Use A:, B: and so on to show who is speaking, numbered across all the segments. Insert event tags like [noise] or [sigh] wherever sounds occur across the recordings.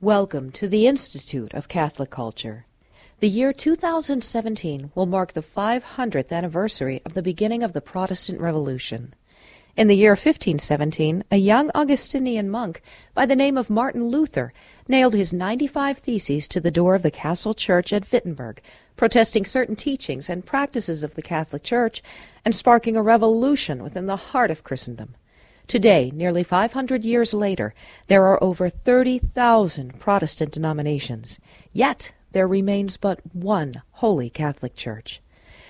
A: Welcome to the Institute of Catholic Culture. The year 2017 will mark the 500th anniversary of the beginning of the Protestant Revolution. In the year 1517, a young Augustinian monk by the name of Martin Luther nailed his 95 theses to the door of the castle church at Wittenberg, protesting certain teachings and practices of the Catholic Church and sparking a revolution within the heart of Christendom. Today, nearly 500 years later, there are over 30,000 Protestant denominations. Yet, there remains but one Holy Catholic Church.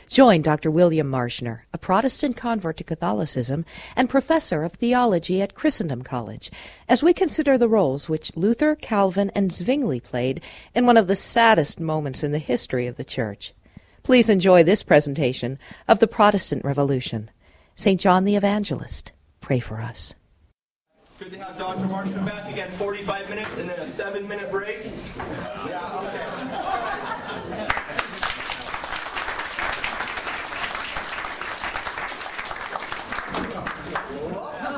A: Join Dr. William Marshner, a Protestant convert to Catholicism and professor of theology at Christendom College, as we consider the roles which Luther, Calvin, and Zwingli played in one of the saddest moments in the history of the Church. Please enjoy this presentation of the Protestant Revolution. St. John the Evangelist. Pray for us.
B: Good to have Dr. Mark come back again. 45 minutes and then a seven minute break. Yeah, okay.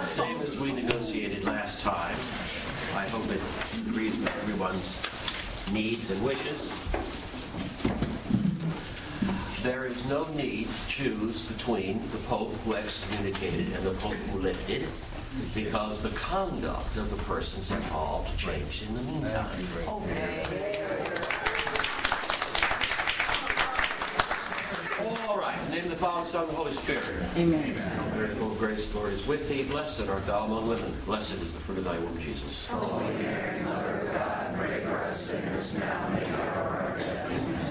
C: Same as we negotiated last time. I hope it agrees with everyone's needs and wishes. There is no need to choose between the Pope who excommunicated and the Pope who lifted because the conduct of the persons involved changed in the meantime. All right, in the name of the Father, Son, and the Holy Spirit. Amen. Mary full of grace, the Lord is with thee. Blessed art thou among women. Blessed is the fruit of thy womb, Jesus.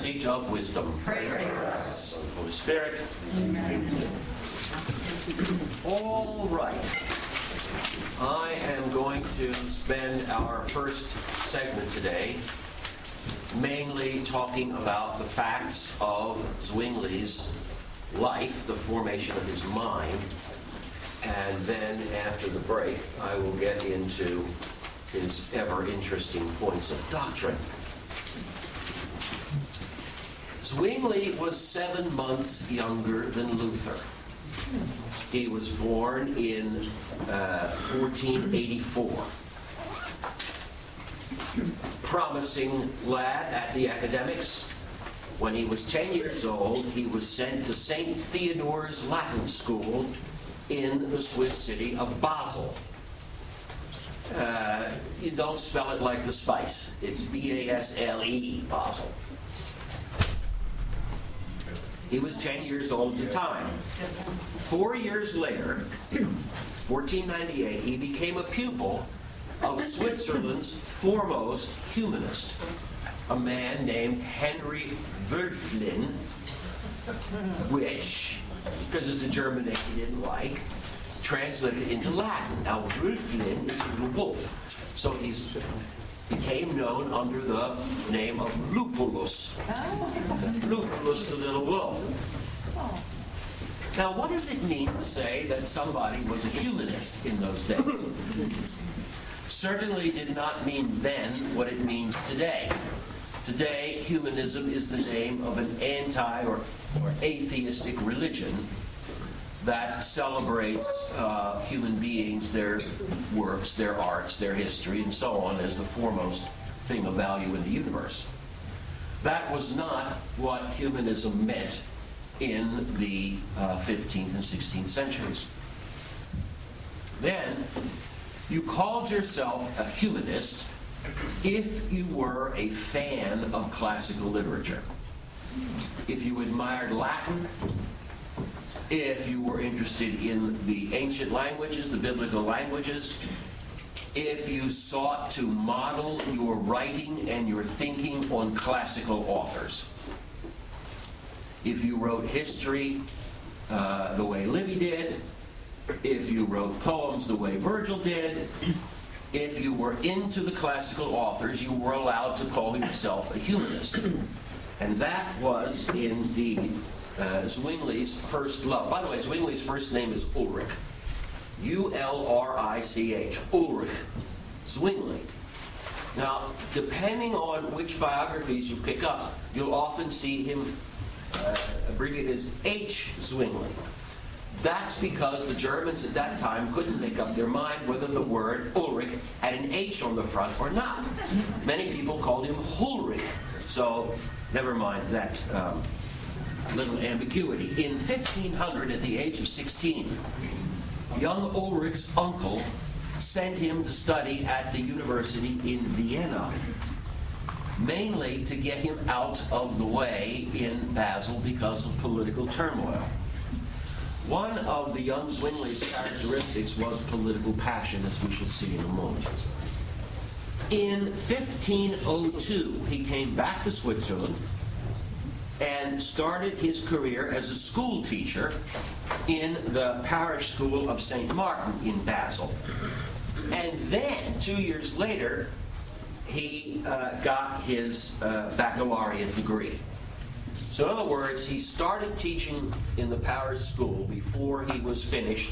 C: Seat of wisdom. Pray for us. Holy Spirit. All right. I am going to spend our first segment today mainly talking about the facts of Zwingli's life, the formation of his mind, and then after the break, I will get into his ever interesting points of doctrine. Zwingli was seven months younger than Luther. He was born in uh, 1484. Promising lad at the academics. When he was 10 years old, he was sent to St. Theodore's Latin School in the Swiss city of Basel. Uh, you don't spell it like the spice. It's B A S L E, Basel. He was 10 years old at the time. Four years later, [clears throat] 1498, he became a pupil of Switzerland's foremost humanist, a man named Henry Wölfflin, which, because it's a German name he didn't like, translated into Latin. Now, Wölfflin is little wolf, so he's became known under the name of Lupulus. Lupulus the little wolf. Now, what does it mean to say that somebody was a humanist in those days? Certainly did not mean then what it means today. Today, humanism is the name of an anti or, or atheistic religion that celebrates uh, human beings, their works, their arts, their history, and so on as the foremost thing of value in the universe. That was not what humanism meant in the uh, 15th and 16th centuries. Then, you called yourself a humanist if you were a fan of classical literature. If you admired Latin, if you were interested in the ancient languages, the biblical languages, if you sought to model your writing and your thinking on classical authors. If you wrote history uh, the way Livy did, if you wrote poems the way Virgil did, if you were into the classical authors, you were allowed to call yourself a humanist. And that was indeed uh, Zwingli's first love. By the way, Zwingli's first name is Ulrich. U L R I C H. Ulrich Zwingli. Now, depending on which biographies you pick up, you'll often see him uh, abbreviated as H. Zwingli. That's because the Germans at that time couldn't make up their mind whether the word Ulrich had an H on the front or not. Many people called him Hulrich, so never mind that um, little ambiguity. In 1500, at the age of 16, young Ulrich's uncle sent him to study at the university in Vienna, mainly to get him out of the way in Basel because of political turmoil. One of the young Zwingli's characteristics was political passion, as we shall see in a moment. In 1502, he came back to Switzerland and started his career as a school teacher in the parish school of St. Martin in Basel. And then, two years later, he uh, got his uh, baccalaureate degree. So, in other words, he started teaching in the parish school before he was finished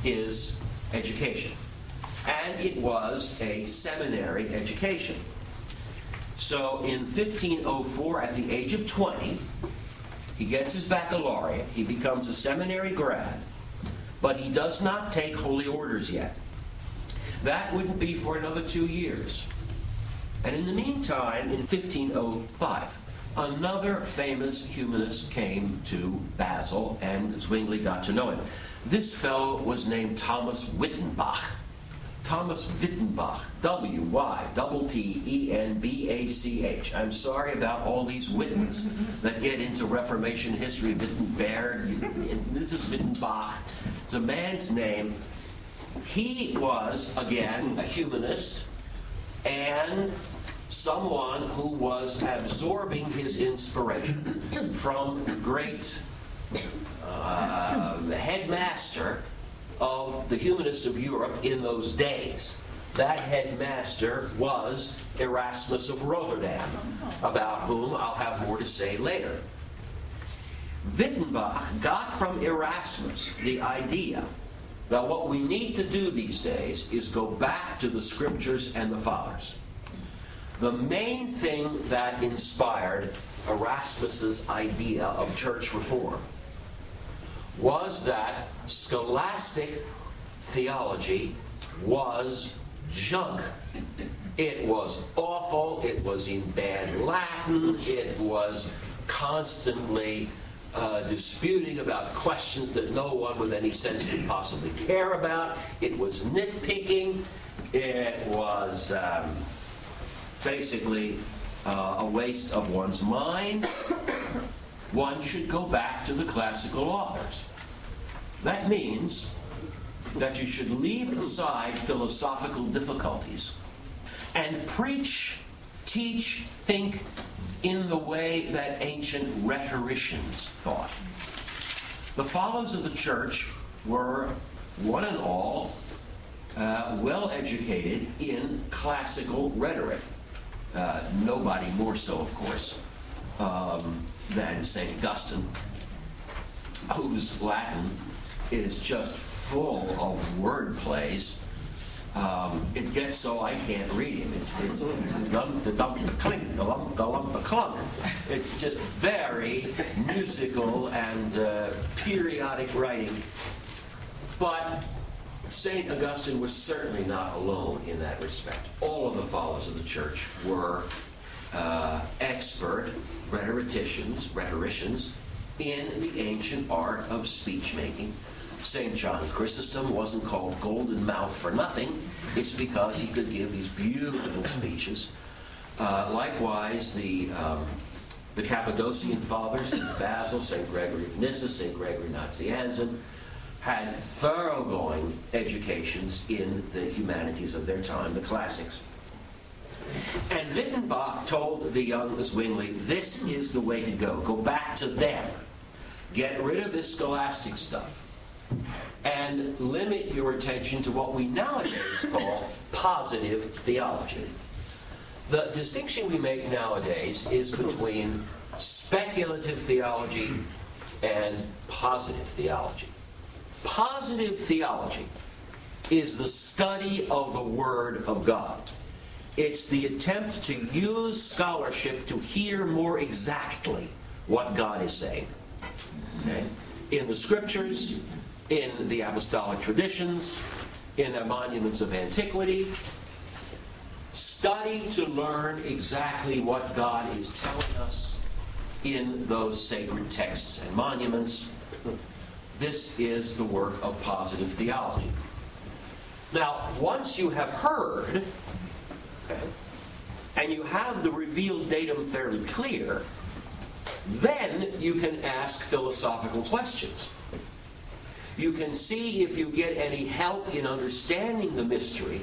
C: his education. And it was a seminary education. So in 1504, at the age of 20, he gets his baccalaureate. He becomes a seminary grad, but he does not take holy orders yet. That wouldn't be for another two years. And in the meantime, in 1505, another famous humanist came to Basel, and Zwingli got to know him. This fellow was named Thomas Wyttenbach. Thomas Wyttenbach, W Y T T E N B A C H. I'm sorry about all these Wittens that get into Reformation history. Wittenberg, this is Wyttenbach. It's a man's name. He was, again, a humanist and someone who was absorbing his inspiration [coughs] from the great uh, headmaster of the humanists of Europe in those days. That headmaster was Erasmus of Rotterdam, about whom I'll have more to say later. Wyttenbach got from Erasmus the idea that what we need to do these days is go back to the scriptures and the fathers. The main thing that inspired Erasmus's idea of church reform was that scholastic theology was junk. It was awful, it was in bad Latin, it was constantly uh, disputing about questions that no one with any sense could possibly care about. It was nitpicking. It was um, basically uh, a waste of one's mind. [coughs] One should go back to the classical authors. That means that you should leave aside philosophical difficulties and preach, teach, think in the way that ancient rhetoricians thought. The fathers of the church were, one and all, uh, well educated in classical rhetoric. Uh, nobody more so, of course, um, than St. Augustine, whose Latin is just full of word plays. Um, it gets so I can't read him. It's, it's dum the dum the clink the lump the lump the clunk. It's just very musical and uh, periodic writing. But St. Augustine was certainly not alone in that respect. All of the fathers of the church were uh, expert rhetoricians, rhetoricians in the ancient art of speech making St. John Chrysostom wasn't called Golden Mouth for nothing. It's because he could give these beautiful speeches. Uh, likewise, the, um, the Cappadocian fathers, St. Basil, St. Gregory of Nyssa, St. Gregory Nazianzen, had thoroughgoing educations in the humanities of their time, the classics. And Wyttenbach told the young Zwingli, this is the way to go. Go back to them. Get rid of this scholastic stuff and limit your attention to what we nowadays call positive theology. The distinction we make nowadays is between speculative theology and positive theology. Positive theology is the study of the Word of God. It's the attempt to use scholarship to hear more exactly what God is saying. Okay? In the Scriptures, in the apostolic traditions, in the monuments of antiquity. Study to learn exactly what God is telling us in those sacred texts and monuments. This is the work of positive theology. Now, once you have heard, okay, and you have the revealed datum fairly clear, then you can ask philosophical questions. You can see if you get any help in understanding the mystery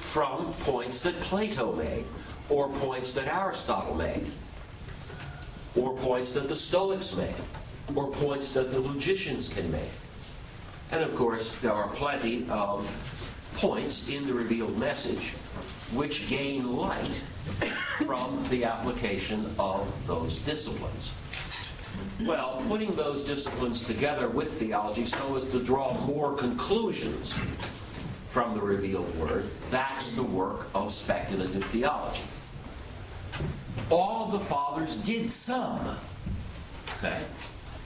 C: from points that Plato made, or points that Aristotle made, or points that the Stoics made, or points that the logicians can make. And of course, there are plenty of points in the revealed message which gain light from the application of those disciplines. Well, putting those disciplines together with theology so as to draw more conclusions from the revealed word, that's the work of speculative theology. All the fathers did some. Okay?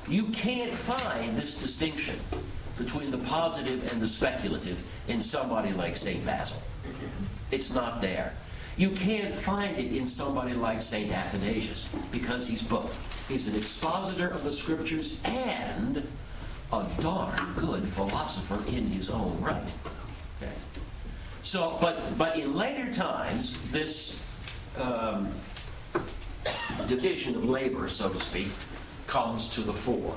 C: You can't find this distinction between the positive and the speculative in somebody like St. Basil. It's not there. You can't find it in somebody like St. Athanasius because he's both. He's an expositor of the scriptures and a darn good philosopher in his own right. Okay. So, but but in later times, this um, division of labor, so to speak, comes to the fore,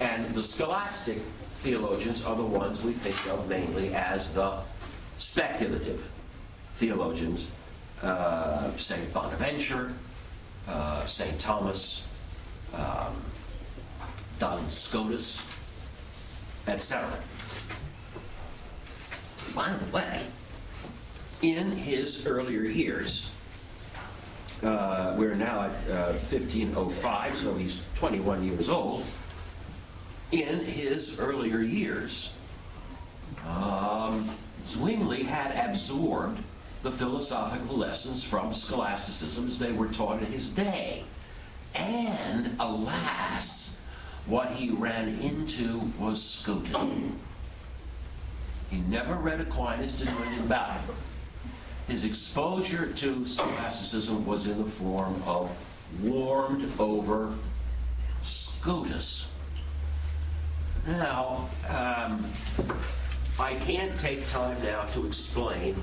C: and the scholastic theologians are the ones we think of mainly as the speculative theologians, uh, St. Bonaventure, uh, St. Thomas, um, Duns Scotus, etc. By the way, in his earlier years, uh, we're now at uh, 1505, so he's 21 years old. In his earlier years, um, Zwingli had absorbed the philosophical lessons from scholasticism as they were taught in his day. And alas, what he ran into was Scotism. He never read Aquinas to know anything about it. His exposure to scholasticism was in the form of warmed over Scotus. Now, um, I can't take time now to explain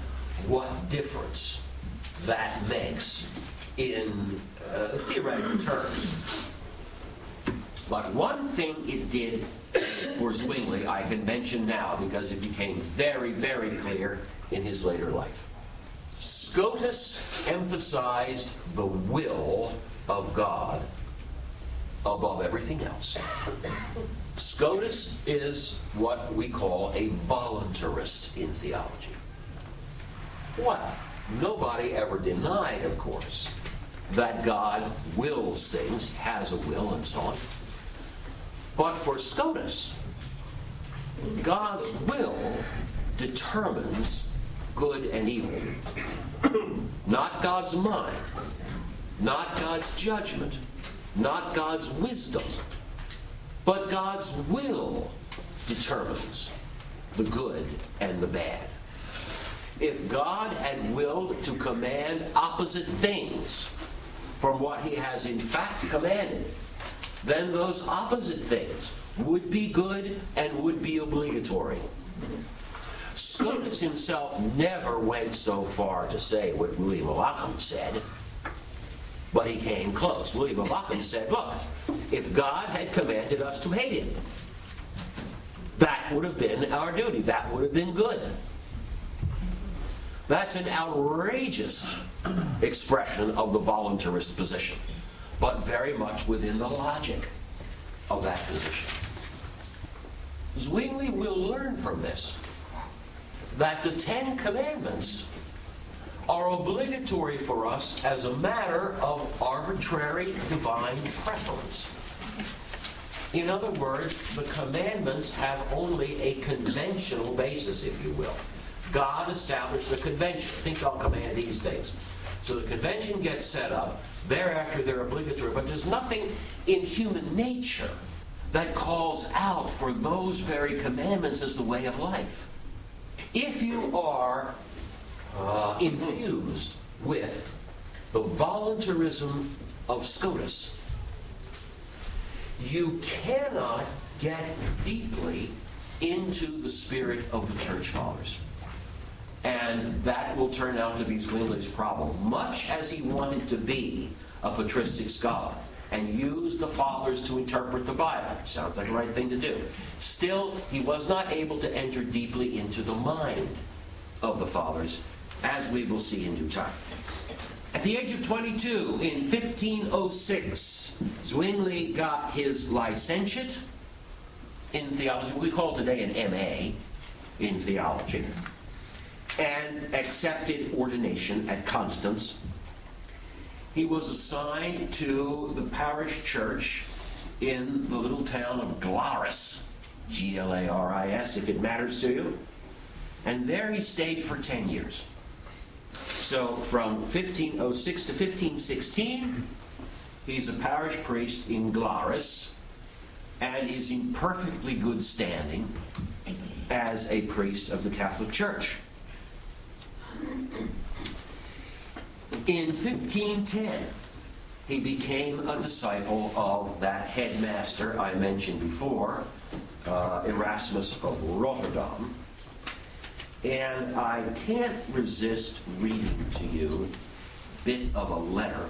C: what difference that makes in uh, theoretical terms. But one thing it did for Zwingli, I can mention now because it became very, very clear in his later life. Scotus emphasized the will of God above everything else. Scotus is what we call a voluntarist in theology. Well, nobody ever denied, of course, that God wills things, has a will, and so on. But for Scotus, God's will determines good and evil. [coughs] not God's mind, not God's judgment, not God's wisdom, but God's will determines the good and the bad. If God had willed to command opposite things from what he has in fact commanded, then those opposite things would be good and would be obligatory. Scotus himself never went so far to say what William of Ockham said, but he came close. William of Ockham said, Look, if God had commanded us to hate him, that would have been our duty. That would have been good. That's an outrageous expression of the voluntarist position, but very much within the logic of that position. Zwingli will learn from this that the Ten Commandments are obligatory for us as a matter of arbitrary divine preference. In other words, the commandments have only a conventional basis, if you will. God established a convention. Think I'll command these things. So the convention gets set up. Thereafter, they're obligatory. But there's nothing in human nature that calls out for those very commandments as the way of life. If you are uh, infused with the voluntarism of Scotus, you cannot get deeply into the spirit of the church fathers. And that will turn out to be Zwingli's problem. Much as he wanted to be a patristic scholar and use the fathers to interpret the Bible, sounds like the right thing to do, still, he was not able to enter deeply into the mind of the fathers, as we will see in due time. At the age of 22, in 1506, Zwingli got his licentiate in theology, what we call today an MA in theology, and accepted ordination at Constance. He was assigned to the parish church in the little town of Glaris, G L A R I S, if it matters to you. And there he stayed for 10 years. So from 1506 to 1516, he's a parish priest in Glaris and is in perfectly good standing as a priest of the Catholic Church. In 1510, he became a disciple of that headmaster I mentioned before, uh, Erasmus of Rotterdam. And I can't resist reading to you a bit of a letter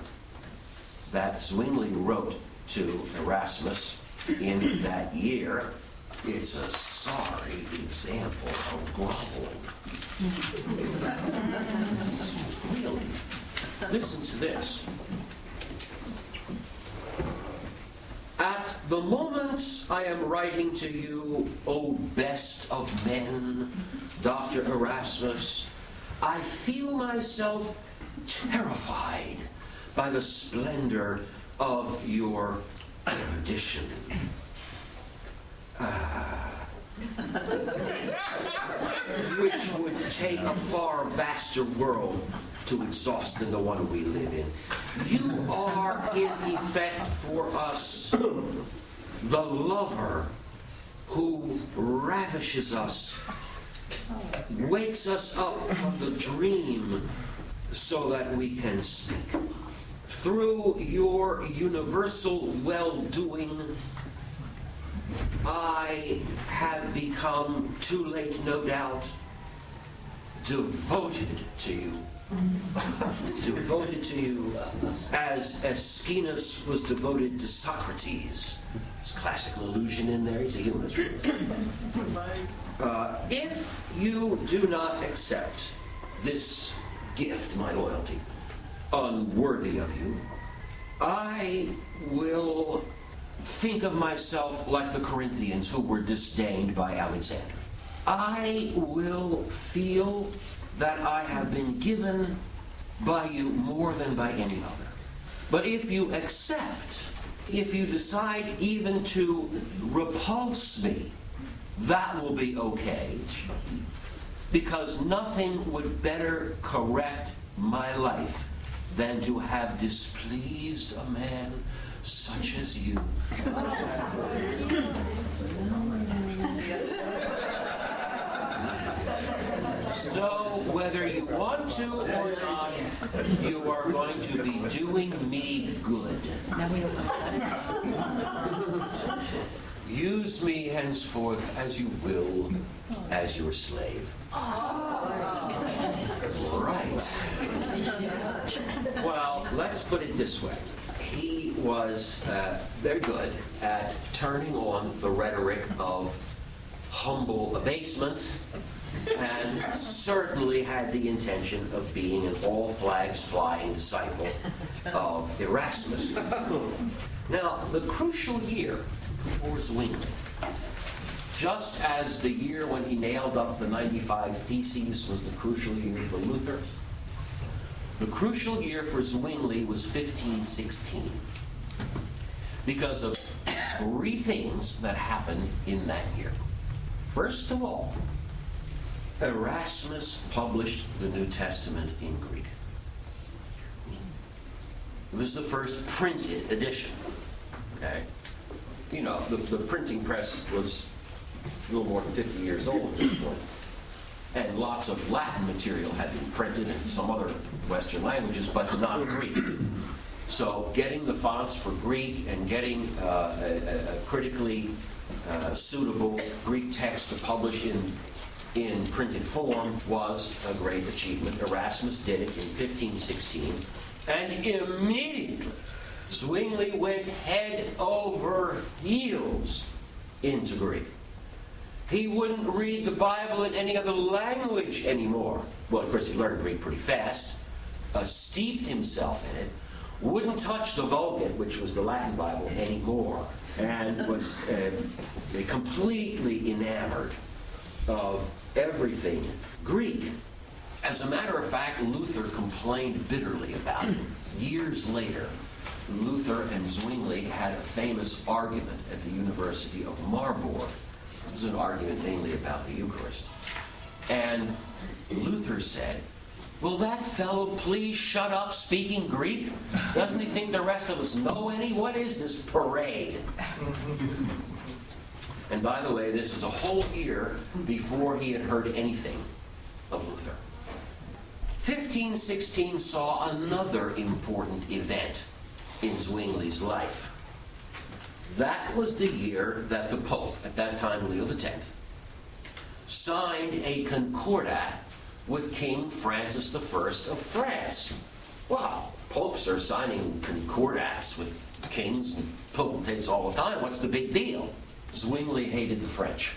C: that Zwingli wrote to Erasmus in that year. It's a sorry example of groveling. [laughs] really. Listen to this. At the moment I am writing to you, O best of men, Dr. Erasmus, I feel myself terrified by the splendor of your erudition. Ah. which would take a far vaster world to exhaust the one we live in. You are, in effect, for us, the lover who ravishes us, wakes us up from the dream so that we can speak. Through your universal well doing, I have become, too late no doubt, devoted to you. Devoted to you as Aeschylus was devoted to Socrates. It's classical allusion in there. He's a humanist. Uh, if you do not accept this gift, my loyalty, unworthy of you, I will think of myself like the Corinthians who were disdained by Alexander. I will feel that I have been given by you more than by any other. But if you accept, if you decide even to repulse me, that will be okay. Because nothing would better correct my life than to have displeased a man such as you. [laughs] So, whether you want to or not, you are going to be doing me good. Use me henceforth as you will, as your slave. Right. Well, let's put it this way. He was uh, very good at turning on the rhetoric of humble abasement and certainly had the intention of being an all flags flying disciple of Erasmus. Now, the crucial year for Zwingli, just as the year when he nailed up the 95 Theses was the crucial year for Luther, the crucial year for Zwingli was 1516 because of three things that happened in that year. First of all, Erasmus published the New Testament in Greek. It was the first printed edition. Okay? you know, the, the printing press was a little more than 50 years old at this point. And lots of Latin material had been printed in some other Western languages, but not Greek. So getting the fonts for Greek and getting uh, a, a, critically uh, suitable Greek text to publish in, in printed form was a great achievement. Erasmus did it in 1516, and immediately Zwingli went head over heels into Greek. He wouldn't read the Bible in any other language anymore. Well, of course, he learned Greek pretty fast, uh, steeped himself in it, wouldn't touch the Vulgate, which was the Latin Bible, anymore, and was uh, completely enamored of everything Greek. As a matter of fact, Luther complained bitterly about it. Years later, Luther and Zwingli had a famous argument at the University of Marburg it was an argument mainly about the Eucharist. And Luther said, Will that fellow please shut up speaking Greek? Doesn't he think the rest of us know any? What is this parade? And by the way, this is a whole year before he had heard anything of Luther. 1516 saw another important event in Zwingli's life. That was the year that the Pope, at that time Leo X, signed a concordat with King Francis I of France. Wow, popes are signing concordats with kings and potentates all the time. What's the big deal? Zwingli hated the French.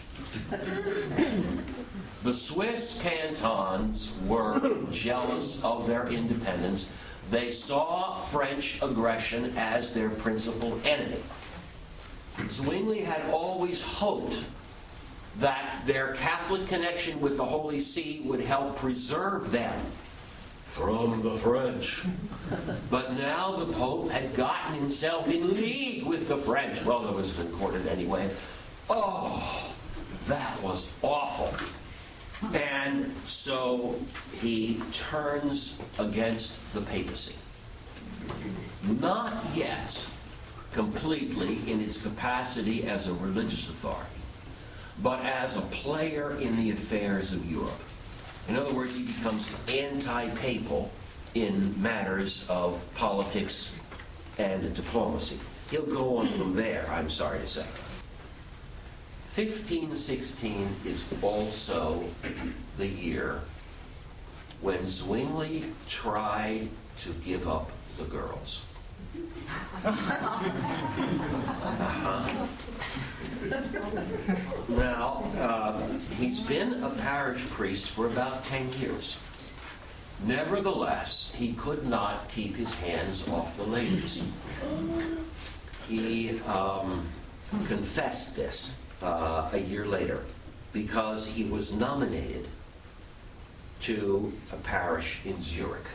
C: the Swiss cantons were jealous of their independence. They saw French aggression as their principal enemy. Zwingli had always hoped that their Catholic connection with the Holy See would help preserve them from the French. But now the Pope had gotten himself in league with the French. Well, there was concordat anyway. Oh, that was awful. And so he turns against the papacy. Not yet completely in its capacity as a religious authority, but as a player in the affairs of Europe. In other words, he becomes anti papal in matters of politics and diplomacy. He'll go on from there, I'm sorry to say. 1516 is also the year when Zwingli tried to give up the girls. [laughs] now, uh, he's been a parish priest for about 10 years. Nevertheless, he could not keep his hands off the ladies. He um, confessed this uh, a year later because he was nominated to a parish in Zurich.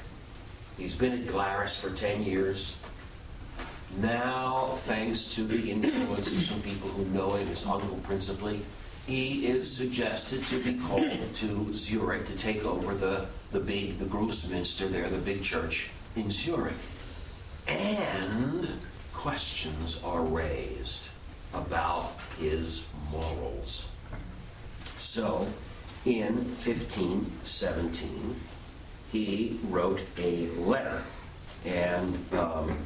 C: He's been at Glarus for 10 years. Now, thanks to the influences from people who know him, his uncle principally, he is suggested to be called to Zurich to take over the, the big, the Grossmünster there, the big church in Zurich. And questions are raised about his morals. So, in 1517, he wrote a letter and um,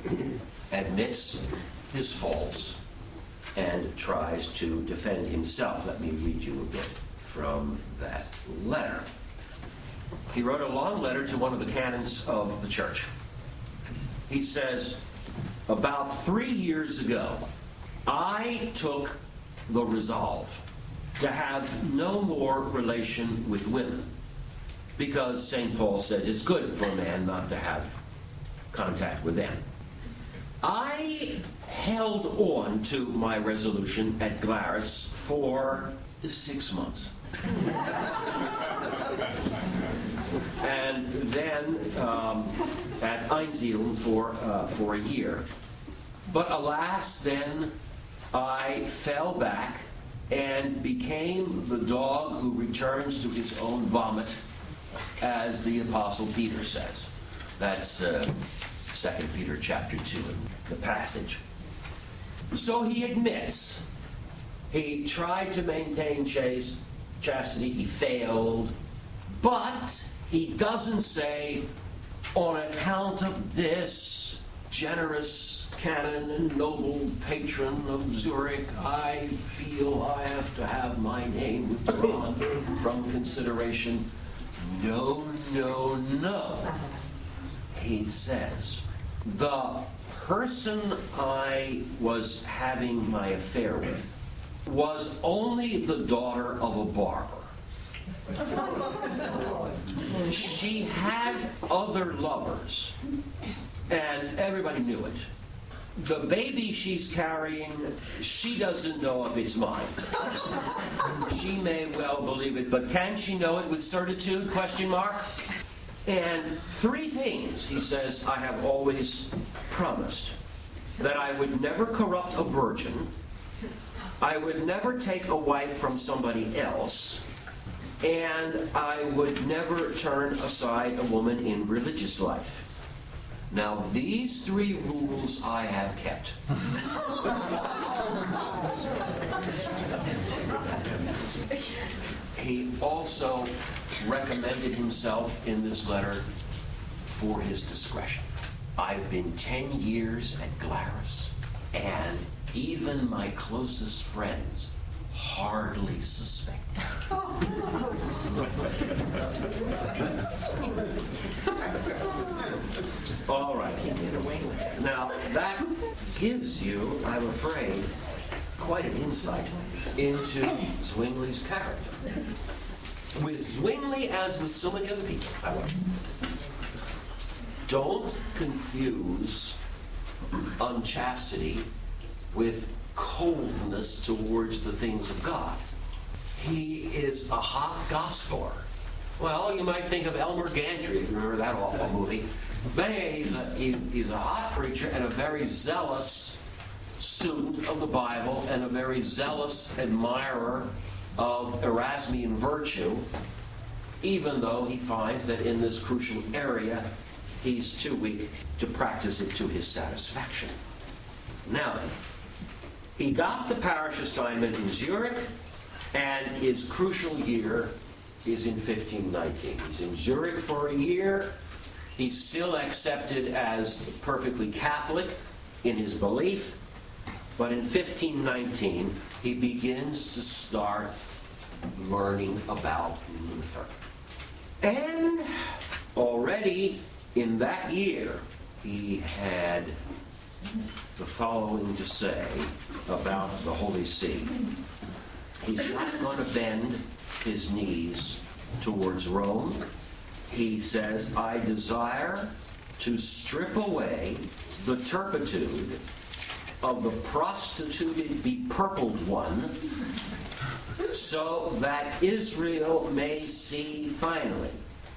C: admits his faults and tries to defend himself. Let me read you a bit from that letter. He wrote a long letter to one of the canons of the church. He says, About three years ago, I took the resolve to have no more relation with women because St. Paul says it's good for a man not to have contact with them. I held on to my resolution at Glarus for six months. and then um, at Einsiedeln for, uh, for a year. But alas, then I fell back and became the dog who returns to his own vomit, as the Apostle Peter says. That's uh, 2 Peter chapter 2 in the passage. So he admits he tried to maintain chastity, he failed, but he doesn't say, on account of this generous canon and noble patron of Zurich, I feel I have to have my name withdrawn from consideration. No, no, no. He says, the person I was having my affair with was only the daughter of a barber. She had other lovers, and everybody knew it. The baby she's carrying, she doesn't know if it's mine. She may well believe it, but can she know it with certitude? Question mark. And three things, he says, I have always promised that I would never corrupt a virgin, I would never take a wife from somebody else, and I would never turn aside a woman in religious life. Now, these three rules I have kept. [laughs] he also recommended himself in this letter for his discretion. I've been 10 years at Glarus, and even my closest friends hardly suspect. [laughs] All right. Now, that gives you, I'm afraid, quite an insight into Zwingli's character. With Zwingli, as with so many other people, however, don't confuse unchastity with coldness towards the things of God. He is a hot gospeler. Well, you might think of Elmer Gantry, if you remember that awful movie. But he's a, he, he's a hot preacher and a very zealous student of the Bible and a very zealous admirer of Erasmian virtue, even though he finds that in this crucial area he's too weak to practice it to his satisfaction. Now he got the parish assignment in Zurich, and his crucial year is in 1519. He's in Zurich for a year. He's still accepted as perfectly Catholic in his belief, but in 1519 he begins to start learning about Luther. And already in that year, he had the following to say about the Holy See. He's not going to bend his knees towards Rome. He says, I desire to strip away the turpitude of the prostituted, bepurpled one, so that Israel may see finally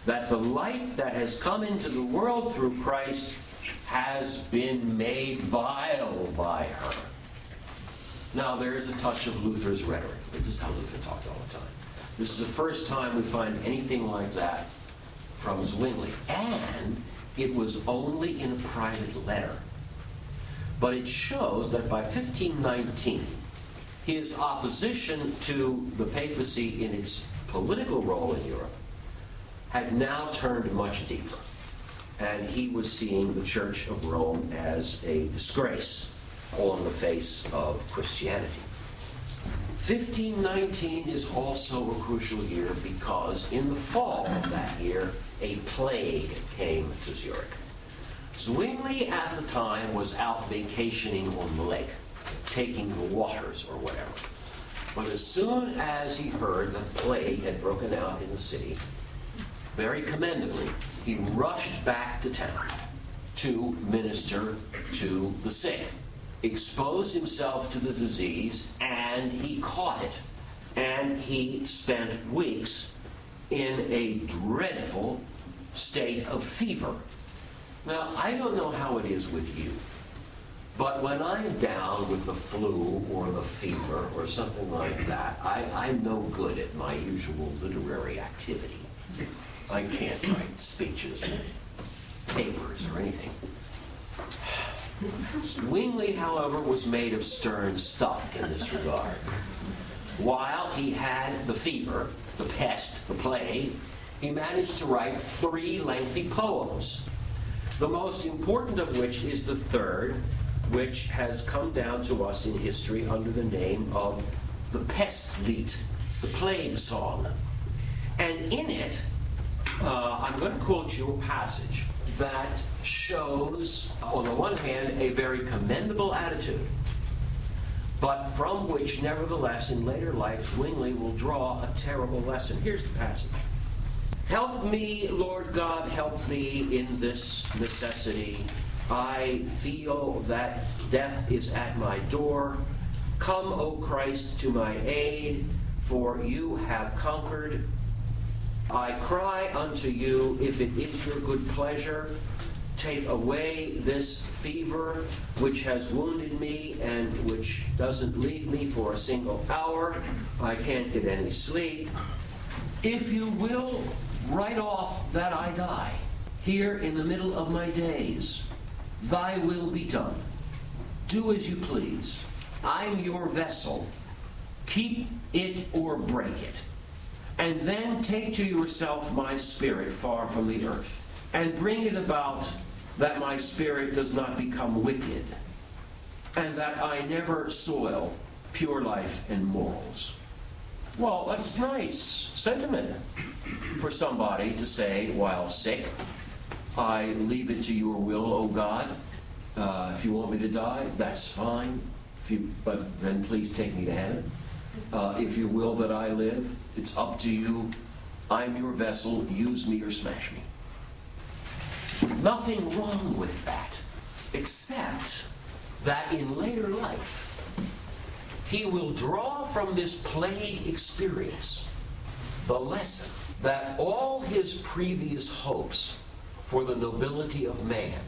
C: that the light that has come into the world through Christ has been made vile by her. Now, there is a touch of Luther's rhetoric. This is how Luther talked all the time. This is the first time we find anything like that from Zwingli. And it was only in a private letter. But it shows that by 1519, his opposition to the papacy in its political role in Europe had now turned much deeper. And he was seeing the Church of Rome as a disgrace on the face of Christianity. 1519 is also a crucial year because in the fall of that year, a plague came to Zurich. Zwingli at the time was out vacationing on the lake, taking the waters or whatever. But as soon as he heard that plague had broken out in the city, very commendably, he rushed back to town to minister to the sick exposed himself to the disease and he caught it. And he spent weeks in a dreadful state of fever. Now, I don't know how it is with you, but when I'm down with the flu or the fever or something like that, I, I'm no good at my usual literary activity. I can't write speeches or papers or anything. Zwingli, however, was made of stern stuff in this regard. While he had the fever, the pest, the plague, he managed to write three lengthy poems, the most important of which is the third, which has come down to us in history under the name of the Pestlied, the plague song. And in it, uh, I'm going to quote you a passage that shows, on the one hand, a very commendable attitude, but from which, nevertheless, in later life, Zwingli will draw a terrible lesson. Here's the passage. Help me, Lord God, help me in this necessity. I feel that death is at my door. Come, O Christ, to my aid, for you have conquered. I cry unto you, if it is your good pleasure, take away this fever which has wounded me and which doesn't leave me for a single hour. I can't get any sleep. If you will, write off that I die here in the middle of my days. Thy will be done. Do as you please. I'm your vessel. Keep it or break it. And then take to yourself my spirit far from the earth, and bring it about that my spirit does not become wicked, and that I never soil pure life and morals. Well, that's nice sentiment for somebody to say while sick, I leave it to your will, O God. Uh, if you want me to die, that's fine. You, but then please take me to heaven. Uh, if you will that I live, it's up to you. I'm your vessel. Use me or smash me. Nothing wrong with that, except that in later life, he will draw from this plague experience the lesson that all his previous hopes for the nobility of man,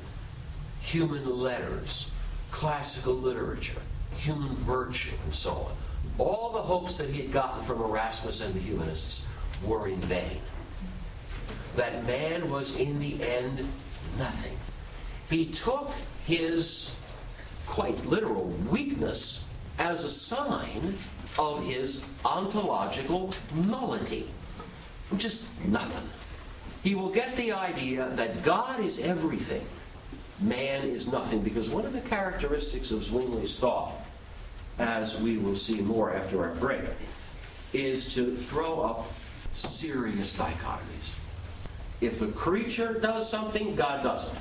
C: human letters, classical literature, human virtue, and so on, all the hopes that he had gotten from Erasmus and the humanists were in vain. That man was in the end nothing. He took his quite literal weakness as a sign of his ontological nullity. Just nothing. He will get the idea that God is everything, man is nothing, because one of the characteristics of Zwingli's thought as we will see more after our break, is to throw up serious dichotomies. If the creature does something, God doesn't.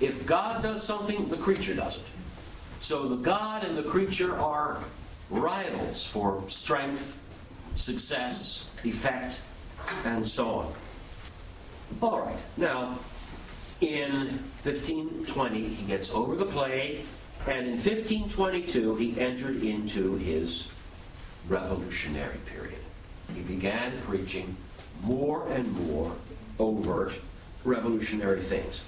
C: If God does something, the creature doesn't. So the God and the creature are rivals for strength, success, effect, and so on. All right, now, in 1520, he gets over the plague and in 1522, he entered into his revolutionary period. He began preaching more and more overt revolutionary things.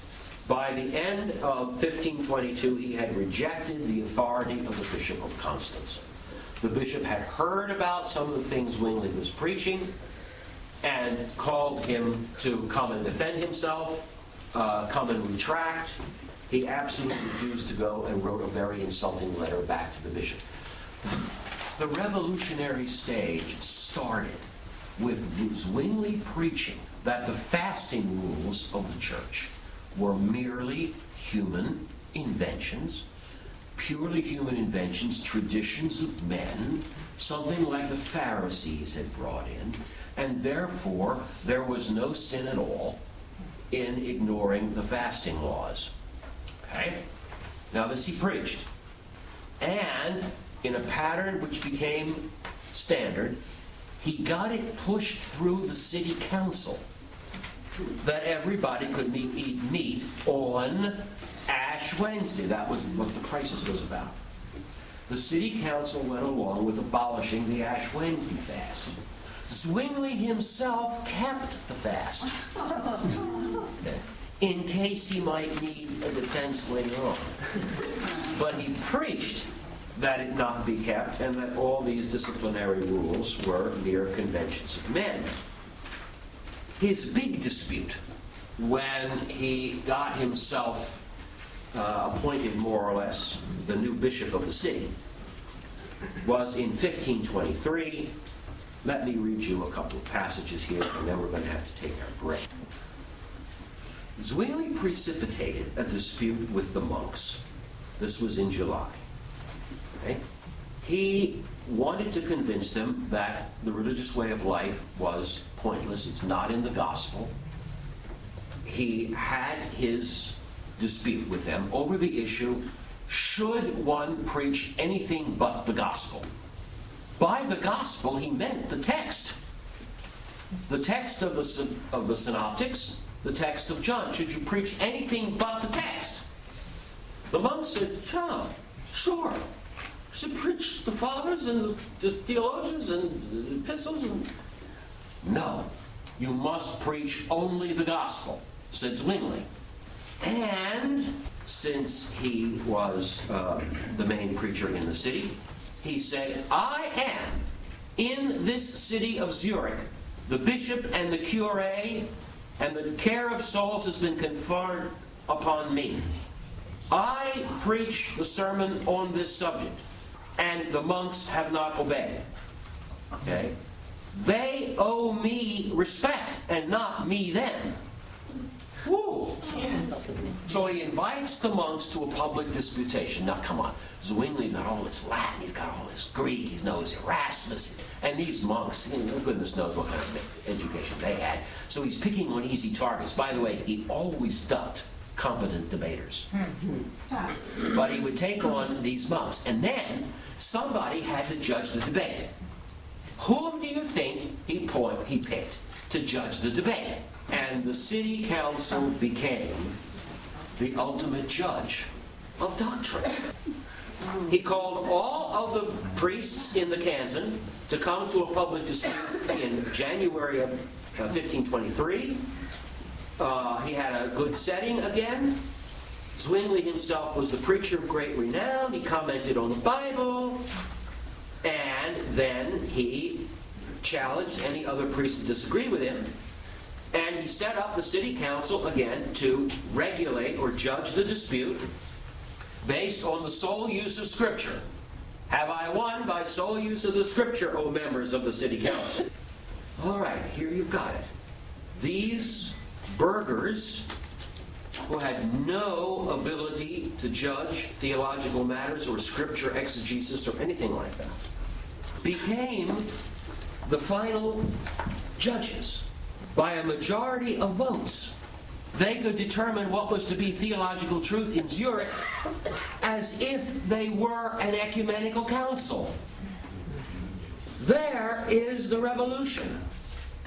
C: By the end of 1522, he had rejected the authority of the Bishop of Constance. The bishop had heard about some of the things Zwingli was preaching and called him to come and defend himself, uh, come and retract, he absolutely refused to go and wrote a very insulting letter back to the bishop. The revolutionary stage started with Zwingli preaching that the fasting rules of the church were merely human inventions, purely human inventions, traditions of men, something like the Pharisees had brought in, and therefore there was no sin at all in ignoring the fasting laws. Okay? Now, this he preached. And in a pattern which became standard, he got it pushed through the city council that everybody could meet, eat meat on Ash Wednesday. That was what the crisis was about. The city council went along with abolishing the Ash Wednesday fast. Zwingli himself kept the fast [laughs] in case he might need a defense later on. But he preached that it not be kept and that all these disciplinary rules were mere conventions of men. His big dispute when he got himself uh, appointed more or less the new bishop of the city was in 1523. Let me read you a couple of passages here, and then we're going to have to take our break. Zwingli precipitated a dispute with the monks. This was in July. Okay? He wanted to convince them that the religious way of life was pointless, it's not in the gospel. He had his dispute with them over the issue should one preach anything but the gospel? By the gospel, he meant the text. The text of the, of the synoptics, the text of John. Should you preach anything but the text? The monk said, yeah, sure. Should preach the fathers and the theologians and the epistles and no. You must preach only the gospel, said Zwingli. And since he was uh, the main preacher in the city, he said, I am in this city of Zurich, the bishop and the cure, and the care of souls has been conferred upon me. I preach the sermon on this subject, and the monks have not obeyed. Okay? They owe me respect and not me them. Woo. So he invites the monks to a public disputation. Now, come on. Zwingli got all this Latin, he's got all this Greek, he knows Erasmus, and these monks, goodness knows what kind of education they had. So he's picking on easy targets. By the way, he always ducked competent debaters. But he would take on these monks, and then somebody had to judge the debate. Whom do you think he, he picked to judge the debate? And the city council became the ultimate judge of doctrine. He called all of the priests in the canton to come to a public dispute in January of 1523. Uh, uh, he had a good setting again. Zwingli himself was the preacher of great renown. He commented on the Bible. And then he challenged any other priests to disagree with him. And he set up the city council again to regulate or judge the dispute based on the sole use of Scripture. Have I won by sole use of the Scripture, O members of the city council? All right, here you've got it. These burghers who had no ability to judge theological matters or scripture exegesis or anything like that became the final judges by a majority of votes. They could determine what was to be theological truth in Zurich as if they were an ecumenical council. There is the revolution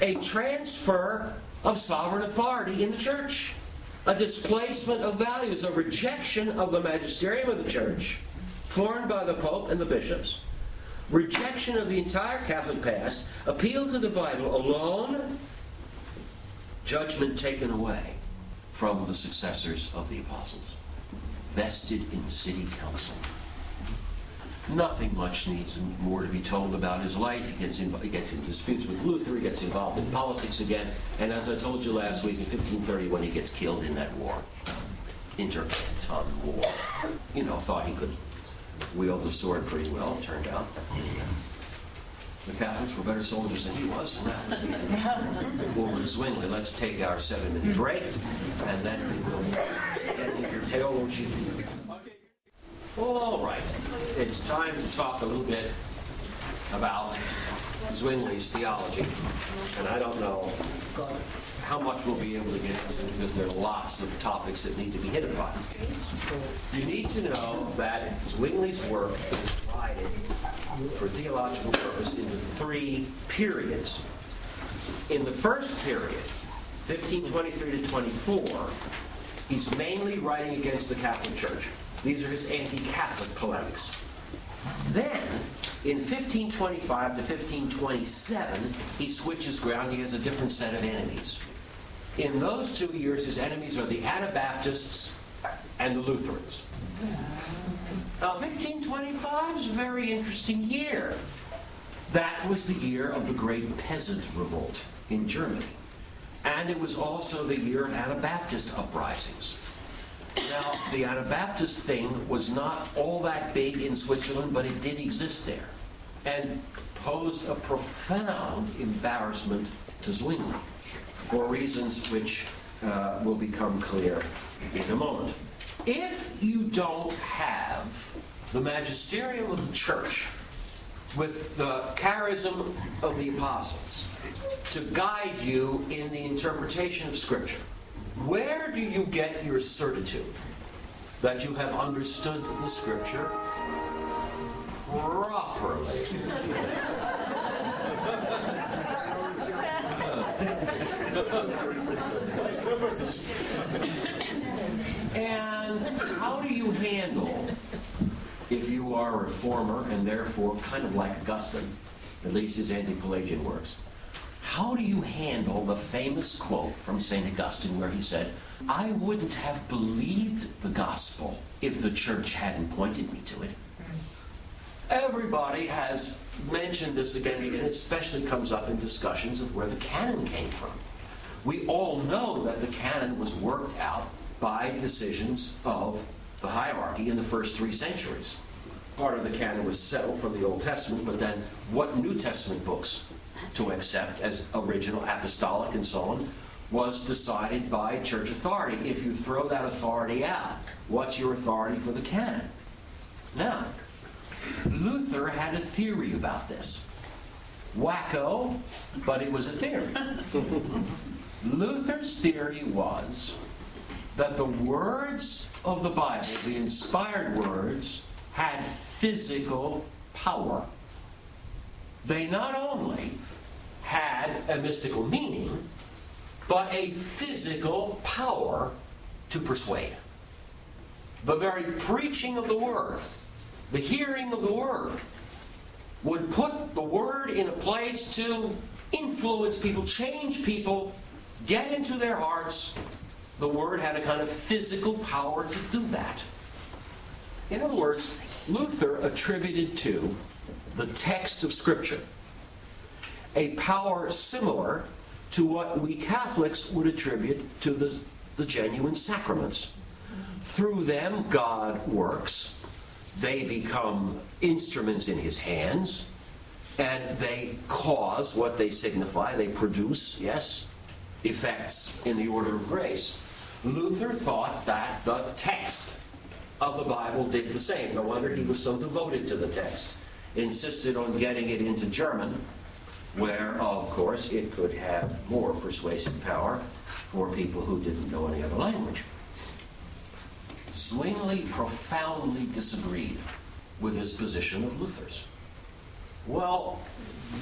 C: a transfer of sovereign authority in the church, a displacement of values, a rejection of the magisterium of the church, formed by the Pope and the bishops, rejection of the entire Catholic past, appeal to the Bible alone, judgment taken away from the successors of the apostles, vested in city council. Nothing much needs more to be told about his life. He gets, in, he gets in disputes with Luther, he gets involved in politics again, and as I told you last week, in 1531, he gets killed in that war, Intercanton War. You know, thought he could wield the sword pretty well, turned out. The Catholics were better soldiers than he was, and that was the War with Zwingli. Let's take our seven-minute break, and then we'll get to your theology. All right, it's time to talk a little bit about Zwingli's theology, and I don't know how much we'll be able to get into because there are lots of topics that need to be hit upon. You need to know that Zwingli's work is divided for theological purpose into three periods. In the first period, 1523 to 24, he's mainly writing against the Catholic Church. These are his anti-Catholic polemics. Then, in 1525 to 1527, he switches ground. He has a different set of enemies. In those two years, his enemies are the Anabaptists and the Lutherans. Now, 1525 is a very interesting year. That was the year of the Great Peasant Revolt in Germany. And it was also the year of Anabaptist uprisings. Now, the Anabaptist thing was not all that big in Switzerland, but it did exist there and posed a profound embarrassment to Zwingli for reasons which uh, will become clear in a moment. If you don't have the magisterium of the church with the charism of the apostles to guide you in the interpretation of Scripture, where do you get your certitude that you have understood the Scripture properly? [laughs] and how do you handle if you are a reformer and therefore kind of like Augustine, at least his anti-Pelagian works? How do you handle the famous quote from St. Augustine where he said, I wouldn't have believed the gospel if the church hadn't pointed me to it? Everybody has mentioned this again and. It especially comes up in discussions of where the canon came from. We all know that the canon was worked out by decisions of the hierarchy in the first three centuries. Part of the canon was settled from the Old Testament, but then what New Testament books to accept as original apostolic and so on was decided by church authority. If you throw that authority out, what's your authority for the canon? Now, Luther had a theory about this. Wacko, but it was a theory. [laughs] Luther's theory was that the words of the Bible, the inspired words, had physical power. They not only had a mystical meaning, but a physical power to persuade. The very preaching of the Word, the hearing of the Word, would put the Word in a place to influence people, change people, get into their hearts. The Word had a kind of physical power to do that. In other words, Luther attributed to the text of Scripture a power similar to what we Catholics would attribute to the, the genuine sacraments. Through them, God works. They become instruments in his hands, and they cause what they signify. They produce, yes, effects in the order of grace. Luther thought that the text of the Bible did the same. No wonder he was so devoted to the text. Insisted on getting it into German where, of course, it could have more persuasive power for people who didn't know any other language. Zwingli profoundly disagreed with this position of Luther's. Well,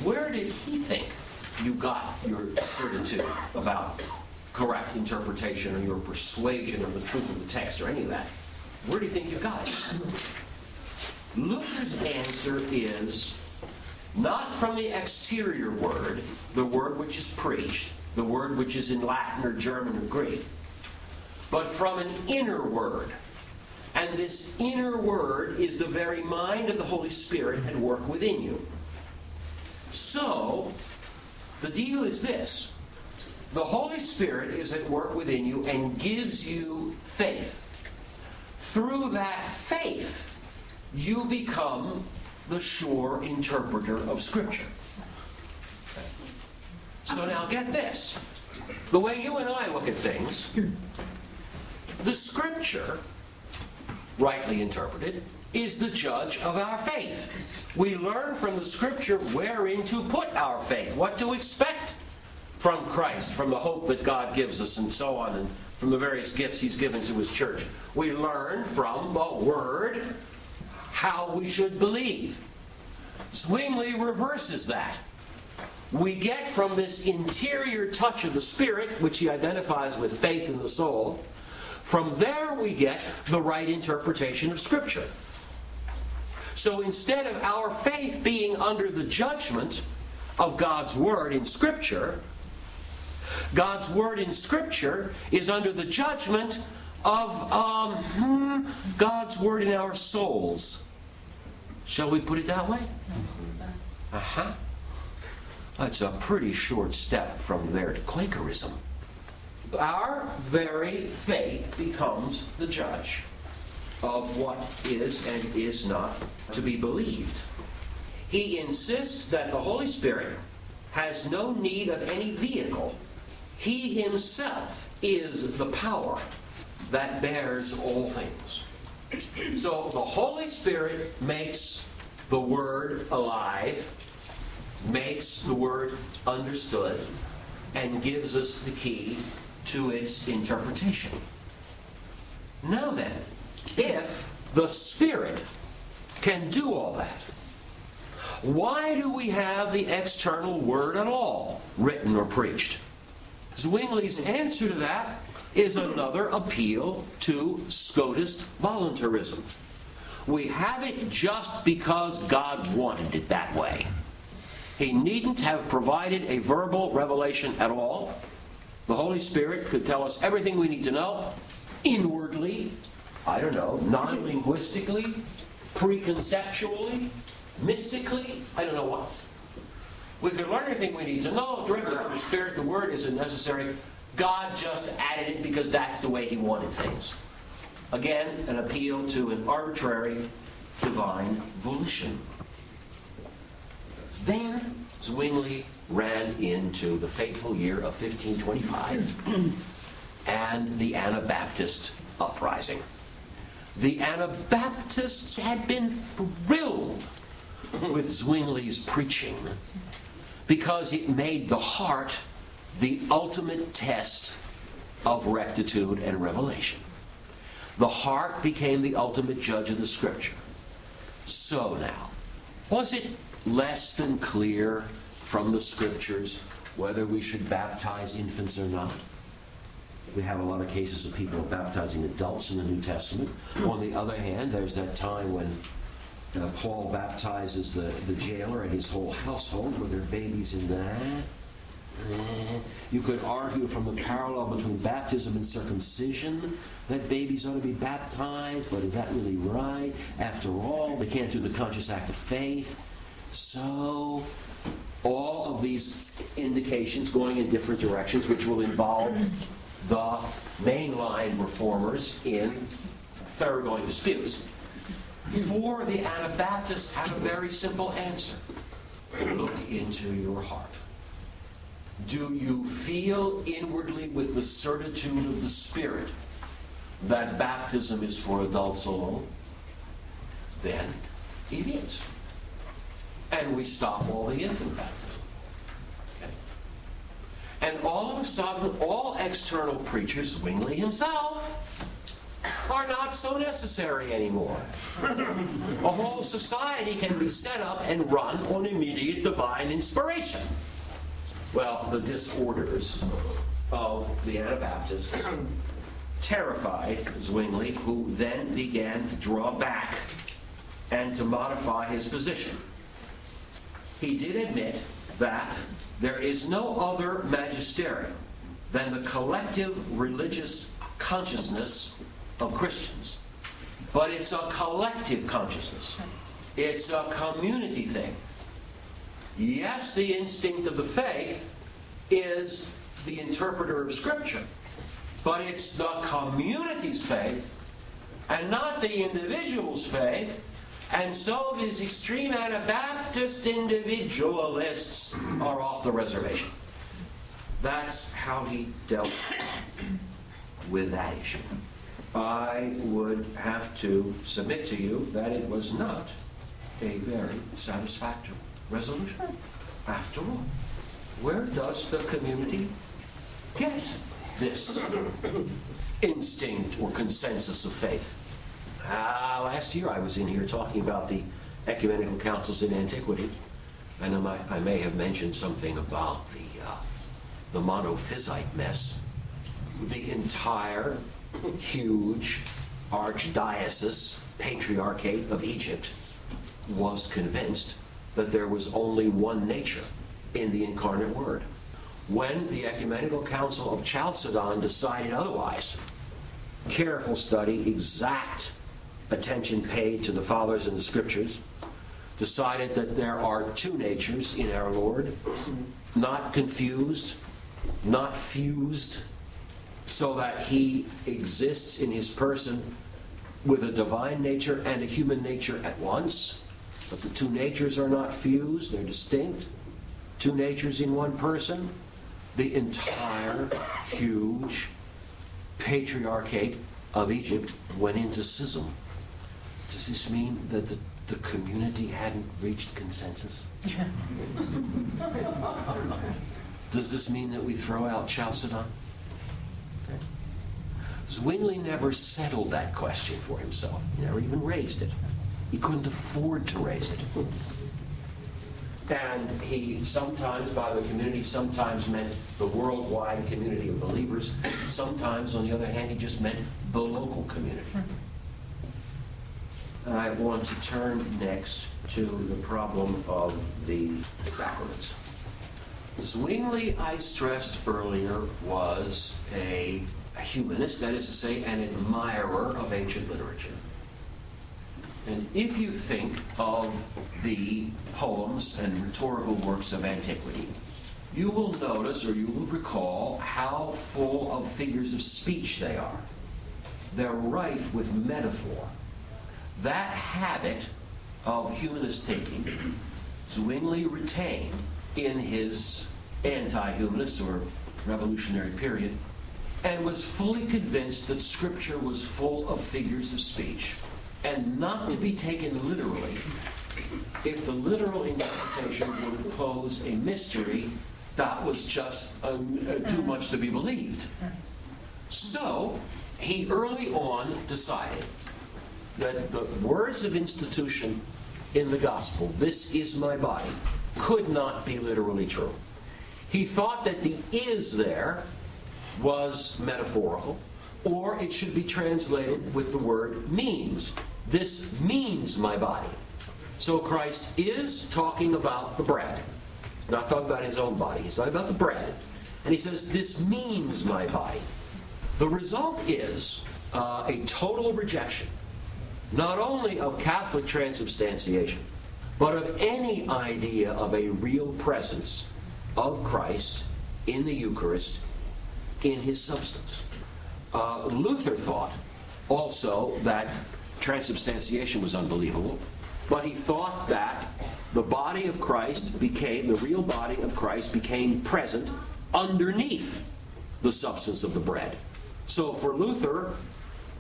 C: where did he think you got your certitude about correct interpretation or your persuasion of the truth of the text or any of that? Where do you think you got it? Luther's answer is not from the exterior word, the word which is preached, the word which is in Latin or German or Greek, but from an inner word. And this inner word is the very mind of the Holy Spirit at work within you. So, the deal is this the Holy Spirit is at work within you and gives you faith. Through that faith, you become the sure interpreter of Scripture. So now get this. The way you and I look at things, the Scripture, rightly interpreted, is the judge of our faith. We learn from the Scripture wherein to put our faith, what to expect from Christ, from the hope that God gives us, and so on, and from the various gifts He's given to His church. We learn from the Word how we should believe. Zwingli reverses that. We get from this interior touch of the Spirit, which he identifies with faith in the soul, from there we get the right interpretation of Scripture. So instead of our faith being under the judgment of God's Word in Scripture, God's Word in Scripture is under the judgment of um, hmm, God's Word in our souls. Shall we put it that way? Uh huh. That's a pretty short step from there to Quakerism. our very faith becomes the judge of what is and is not to be believed. He insists that the Holy Spirit has no need of any vehicle. He himself is the power that bears all things. So the Holy Spirit makes the Word alive, makes the Word understood, and gives us the key to its interpretation. Now then, if the Spirit can do all that, why do we have the external Word at all, written or preached? Zwingli's answer to that is another appeal to Scotist voluntarism. We have it just because God wanted it that way. He needn't have provided a verbal revelation at all. The Holy Spirit could tell us everything we need to know inwardly, I don't know, non linguistically, preconceptually, mystically, I don't know what. We could learn everything we need to know directly from the Spirit. The Word isn't necessary. God just added it because that's the way He wanted things. Again, an appeal to an arbitrary divine volition. Then Zwingli ran into the fateful year of 1525 [clears throat] and the Anabaptist uprising. The Anabaptists had been thrilled with Zwingli's preaching because it made the heart the ultimate test of rectitude and revelation. The heart became the ultimate judge of the scripture. So now, was it less than clear from the scriptures whether we should baptize infants or not? We have a lot of cases of people baptizing adults in the New Testament. On the other hand, there's that time when uh, Paul baptizes the, the jailer and his whole household. Were there babies in that? You could argue from the parallel between baptism and circumcision that babies ought to be baptized, but is that really right? After all, they can't do the conscious act of faith. So, all of these indications going in different directions, which will involve the mainline reformers in thoroughgoing disputes. For the Anabaptists had a very simple answer look into your heart. Do you feel inwardly with the certitude of the Spirit that baptism is for adults alone? Then it is. And we stop all the infant baptism. And all of a sudden, all external preachers, Zwingli himself, are not so necessary anymore. A whole society can be set up and run on immediate divine inspiration. Well, the disorders of the Anabaptists terrified Zwingli, who then began to draw back and to modify his position. He did admit that there is no other magisterium than the collective religious consciousness of Christians. But it's a collective consciousness, it's a community thing. Yes, the instinct of the faith is the interpreter of Scripture, but it's the community's faith and not the individual's faith. And so these extreme Anabaptist individualists are off the reservation. That's how he dealt with that issue. I would have to submit to you that it was not a very satisfactory resolution. After all, where does the community get this instinct or consensus of faith? Ah, last year I was in here talking about the ecumenical councils in antiquity, I, might, I may have mentioned something about the uh, the monophysite mess. The entire huge archdiocese patriarchate of Egypt was convinced that there was only one nature in the incarnate Word. When the Ecumenical Council of Chalcedon decided otherwise, careful study, exact attention paid to the Fathers and the Scriptures, decided that there are two natures in our Lord, not confused, not fused, so that he exists in his person with a divine nature and a human nature at once. But the two natures are not fused, they're distinct. Two natures in one person. The entire huge patriarchate of Egypt went into schism. Does this mean that the, the community hadn't reached consensus? Does this mean that we throw out Chalcedon? Okay. Zwingli never settled that question for himself. He never even raised it. He couldn't afford to raise it. And he sometimes, by the community, sometimes meant the worldwide community of believers. Sometimes, on the other hand, he just meant the local community. I want to turn next to the problem of the sacraments. Zwingli, I stressed earlier, was a, a humanist, that is to say, an admirer of ancient literature. And if you think of the poems and rhetorical works of antiquity, you will notice or you will recall how full of figures of speech they are. They're rife with metaphor. That habit of humanist thinking, Zwingli retained in his anti humanist or revolutionary period, and was fully convinced that Scripture was full of figures of speech and not to be taken literally if the literal interpretation would pose a mystery that was just um, uh, too much to be believed. So, he early on decided that the words of institution in the gospel, this is my body, could not be literally true. He thought that the is there was metaphorical, or it should be translated with the word means. This means my body. So Christ is talking about the bread. Not talking about his own body. He's talking about the bread. And he says, This means my body. The result is uh, a total rejection, not only of Catholic transubstantiation, but of any idea of a real presence of Christ in the Eucharist in his substance. Uh, Luther thought also that transubstantiation was unbelievable, but he thought that the body of Christ became, the real body of Christ became present underneath the substance of the bread. So for Luther,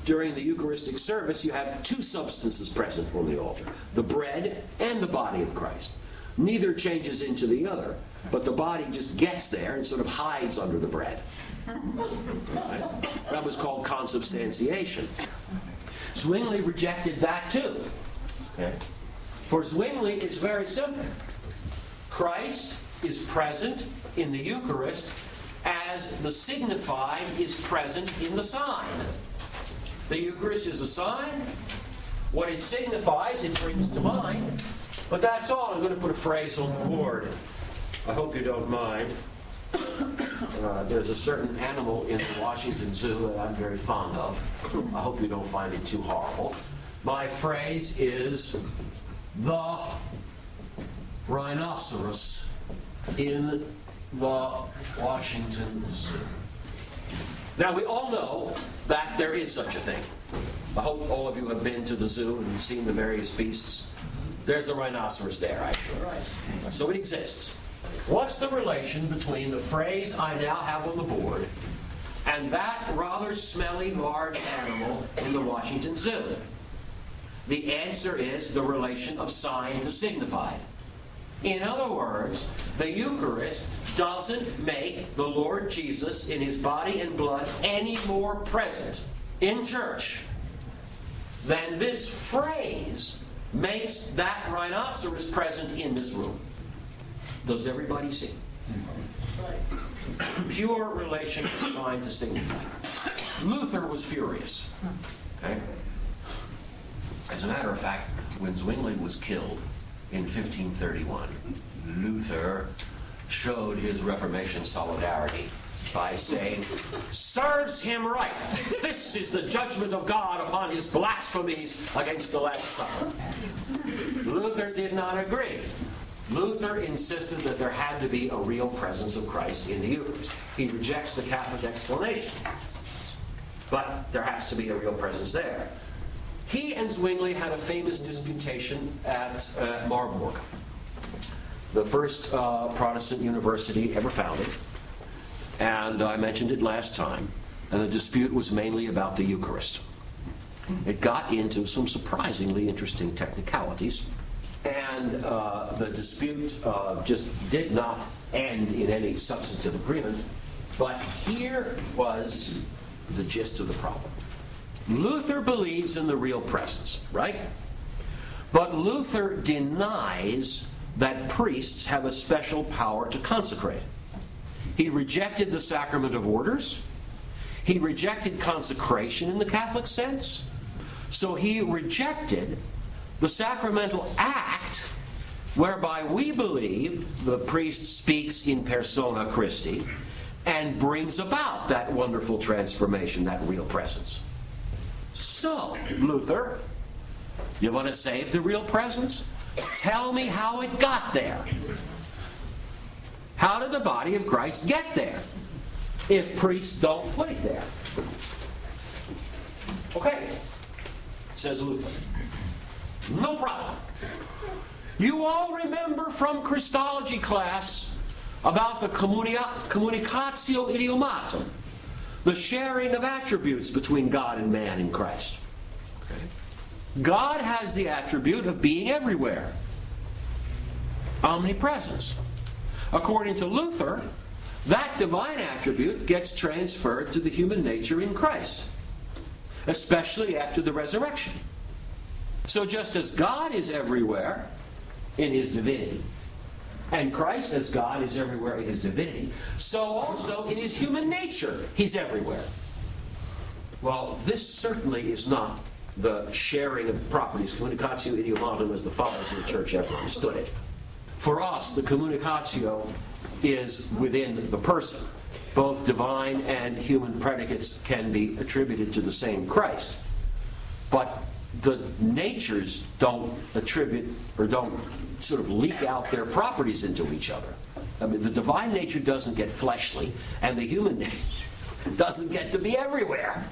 C: during the Eucharistic service, you have two substances present on the altar the bread and the body of Christ. Neither changes into the other, but the body just gets there and sort of hides under the bread. Right? That was called consubstantiation. Zwingli rejected that too. Okay? For Zwingli, it's very simple. Christ is present in the Eucharist as the signified is present in the sign. The Eucharist is a sign. What it signifies, it brings to mind. But that's all. I'm going to put a phrase on the board. I hope you don't mind. Uh, there's a certain animal in the Washington Zoo that I'm very fond of. I hope you don't find it too horrible. My phrase is the rhinoceros in the Washington Zoo. Now, we all know that there is such a thing. I hope all of you have been to the zoo and seen the various beasts. There's a rhinoceros there, actually. So it exists. What's the relation between the phrase I now have on the board and that rather smelly large animal in the Washington Zoo? The answer is the relation of sign to signified. In other words, the Eucharist doesn't make the Lord Jesus in his body and blood any more present in church than this phrase makes that rhinoceros present in this room. Does everybody see? Pure relation of sign to signify. Luther was furious. Okay? As a matter of fact, when Zwingli was killed in 1531, Luther showed his Reformation solidarity by saying, Serves him right. This is the judgment of God upon his blasphemies against the Last Supper. Luther did not agree. Luther insisted that there had to be a real presence of Christ in the Eucharist. He rejects the Catholic explanation. but there has to be a real presence there. He and Zwingli had a famous disputation at uh, Marburg, the first uh, Protestant university ever founded. And I mentioned it last time. And the dispute was mainly about the Eucharist. It got into some surprisingly interesting technicalities. And uh, the dispute uh, just did not end in any substantive agreement. But here was the gist of the problem. Luther believes in the real presence, right? But Luther denies that priests have a special power to consecrate. He rejected the sacrament of orders. He rejected consecration in the Catholic sense. So he rejected the sacramental act whereby we believe the priest speaks in persona Christi and brings about that wonderful transformation, that real presence. So, Luther, you want to save the real presence? Tell me how it got there. How did the body of Christ get there if priests don't put it there? Okay, says Luther. No problem. You all remember from Christology class about the communicatio idiomatum, the sharing of attributes between God and man in Christ. Okay? God has the attribute of being everywhere, omnipresence. According to Luther, that divine attribute gets transferred to the human nature in Christ, especially after the resurrection. So, just as God is everywhere in his divinity, and Christ as God is everywhere in his divinity, so also in his human nature, he's everywhere. Well, this certainly is not the sharing of properties, communicatio idiomatum, as the fathers of the church ever understood it. For us, the communicatio is within the person. Both divine and human predicates can be attributed to the same Christ. But the natures don't attribute or don't sort of leak out their properties into each other. I mean, the divine nature doesn't get fleshly, and the human [laughs] nature doesn't get to be everywhere.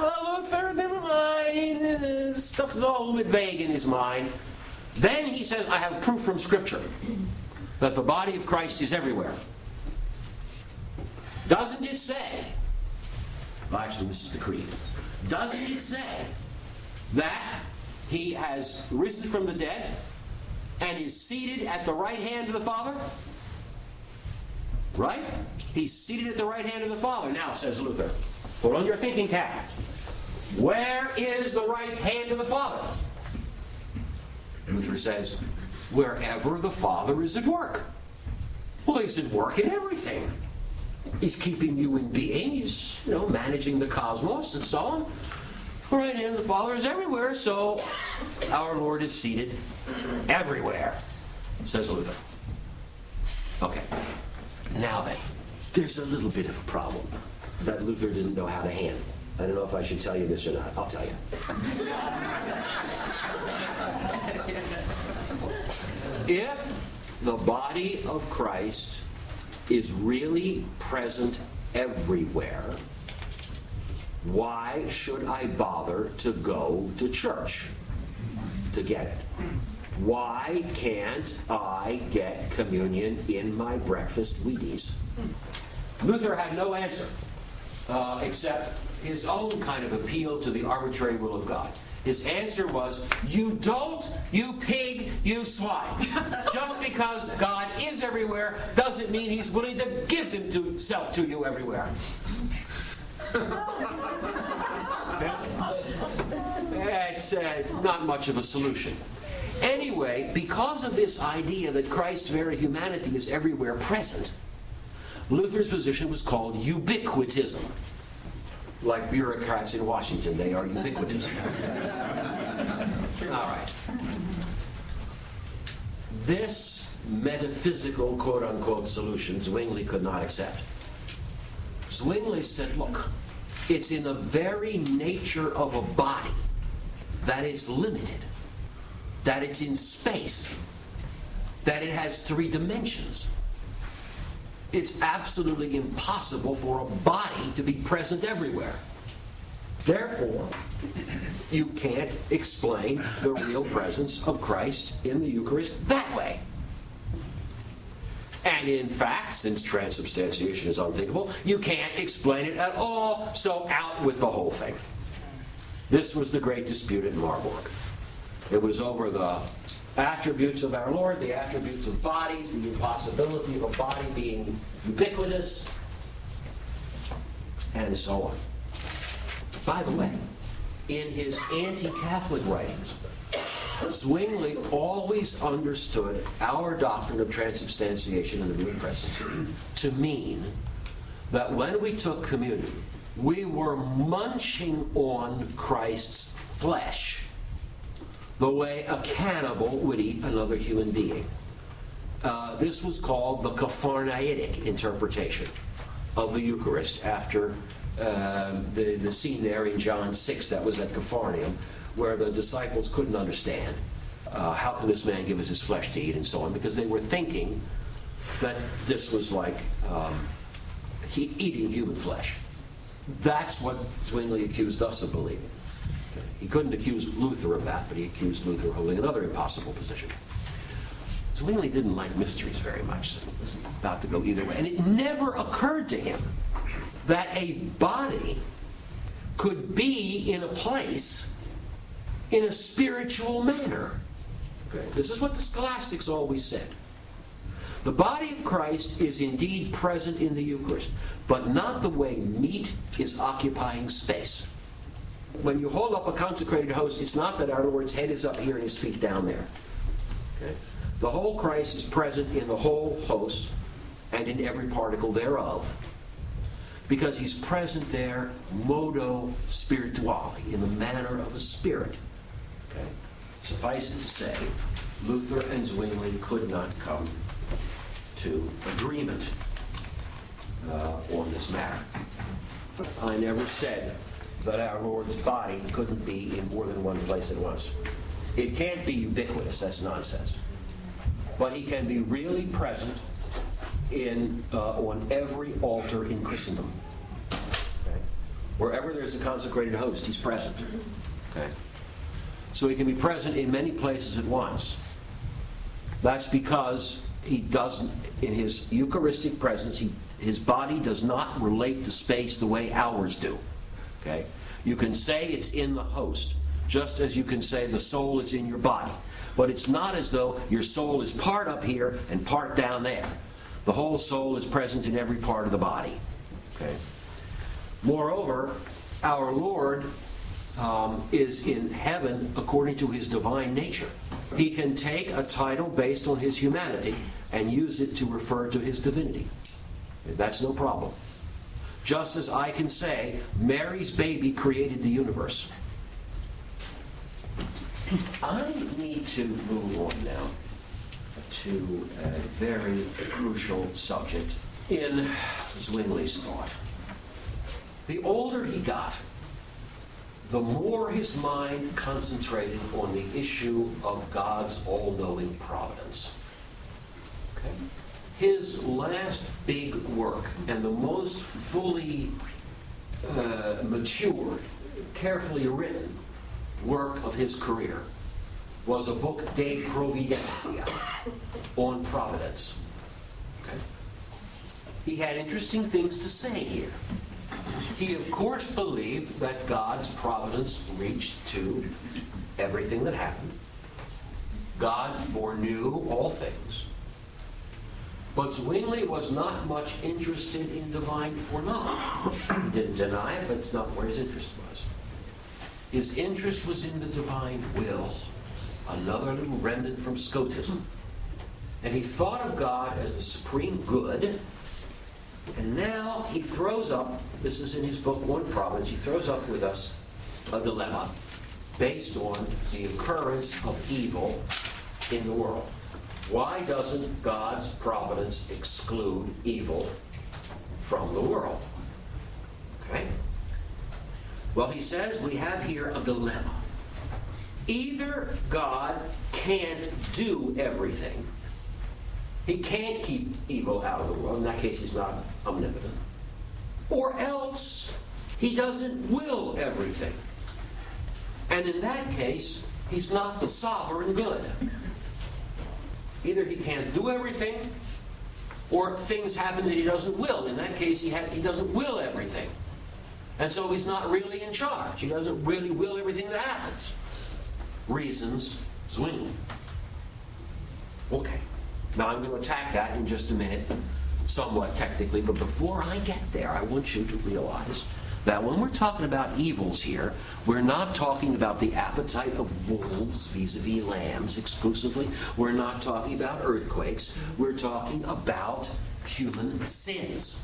C: Luther, never mind. Stuff is all a little bit vague in his mind. Then he says, I have proof from Scripture that the body of Christ is everywhere. Doesn't it say, well, actually, this is the creed. Doesn't it say that he has risen from the dead and is seated at the right hand of the Father? Right? He's seated at the right hand of the Father. Now, says Luther, put on your thinking cap. Where is the right hand of the Father? Luther says, wherever the Father is at work. Well, he's at work in everything. He's keeping you in being. He's, you know, managing the cosmos and so on. Right in, the Father is everywhere, so our Lord is seated everywhere, says Luther. Okay. Now then, there's a little bit of a problem that Luther didn't know how to handle. I don't know if I should tell you this or not. I'll tell you. if the body of Christ is really present everywhere, why should I bother to go to church to get it? Why can't I get communion in my breakfast Wheaties? Luther had no answer uh, except his own kind of appeal to the arbitrary will of God. His answer was, You don't, you pig, you swine. [laughs] Just because God is everywhere doesn't mean he's willing to give himself to you everywhere. it's uh, not much of a solution. Anyway, because of this idea that Christ's very humanity is everywhere present, Luther's position was called ubiquitism like bureaucrats in Washington. They are ubiquitous. All right. This metaphysical, quote unquote, solution Zwingli could not accept. Zwingli said, look, it's in the very nature of a body that it's limited, that it's in space, that it has three dimensions. It's absolutely impossible for a body to be present everywhere. Therefore, you can't explain the real presence of Christ in the Eucharist that way. And in fact, since transubstantiation is unthinkable, you can't explain it at all, so out with the whole thing. This was the great dispute at Marburg. It was over the attributes of our Lord, the attributes of bodies, the impossibility of a body being ubiquitous, and so on. By the way, in his anti Catholic writings, Zwingli always understood our doctrine of transubstantiation and the real presence to mean that when we took communion, we were munching on Christ's flesh the way a cannibal would eat another human being. Uh, this was called the Capharnaitic interpretation of the Eucharist after uh, the, the scene there in John 6 that was at Capharnaum, where the disciples couldn't understand uh, how can this man give us his flesh to eat and so on, because they were thinking that this was like um, he, eating human flesh. That's what Zwingli accused us of believing. He couldn't accuse Luther of that, but he accused Luther of holding another impossible position. Zwingli didn't like mysteries very much, so it was about to go either way. And it never occurred to him that a body could be in a place in a spiritual manner. Okay. This is what the scholastics always said. The body of Christ is indeed present in the Eucharist, but not the way meat is occupying space. When you hold up a consecrated host, it's not that our Lord's head is up here and his feet down there. Okay? The whole Christ is present in the whole host and in every particle thereof because he's present there modo spirituale, in the manner of a spirit. Okay? Suffice it to say, Luther and Zwingli could not come to agreement uh, on this matter. I never said that our Lord's body couldn't be in more than one place at once. It can't be ubiquitous, that's nonsense. But he can be really present in uh, on every altar in Christendom. Okay? Wherever there's a consecrated host, he's present. Okay? So he can be present in many places at once. That's because he doesn't, in his Eucharistic presence, he, his body does not relate to space the way ours do. Okay? You can say it's in the host, just as you can say the soul is in your body. But it's not as though your soul is part up here and part down there. The whole soul is present in every part of the body. Okay? Moreover, our Lord um, is in heaven according to his divine nature. He can take a title based on his humanity and use it to refer to his divinity. That's no problem. Just as I can say, Mary's baby created the universe. I need to move on now to a very crucial subject in Zwingli's thought. The older he got, the more his mind concentrated on the issue of God's all knowing providence. Okay? His last big work and the most fully uh, matured, carefully written work of his career was a book De Providentia, on providence. Okay? He had interesting things to say here. He, of course, believed that God's providence reached to everything that happened. God foreknew all things. But Zwingli was not much interested in divine foreknowledge. He didn't deny it, but it's not where his interest was. His interest was in the divine will, another little remnant from Scotism. And he thought of God as the supreme good and now he throws up, this is in his book, On Providence, he throws up with us a dilemma based on the occurrence of evil in the world. Why doesn't God's providence exclude evil from the world? Okay? Well, he says we have here a dilemma. Either God can't do everything, He can't keep evil out of the world. In that case, he's not omnipotent. Or else, he doesn't will everything. And in that case, he's not the sovereign good. Either he can't do everything, or things happen that he doesn't will. In that case, he, ha- he doesn't will everything. And so he's not really in charge. He doesn't really will everything that happens. Reasons Zwingli. Okay. Now I'm going to attack that in just a minute, somewhat technically, but before I get there, I want you to realize that when we're talking about evils here, we're not talking about the appetite of wolves vis a vis lambs exclusively. We're not talking about earthquakes. We're talking about human sins.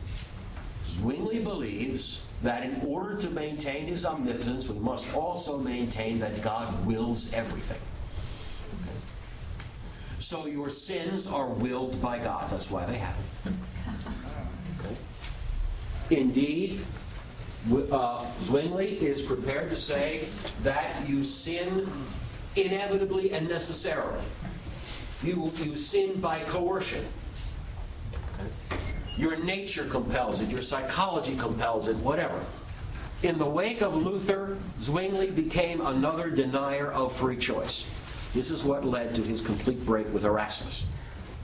C: Zwingli believes that in order to maintain his omnipotence, we must also maintain that God wills everything. So your sins are willed by God. That's why they happen. Okay. Indeed, uh, Zwingli is prepared to say that you sin inevitably and necessarily. You, you sin by coercion. Your nature compels it, your psychology compels it, whatever. In the wake of Luther, Zwingli became another denier of free choice. This is what led to his complete break with Erasmus.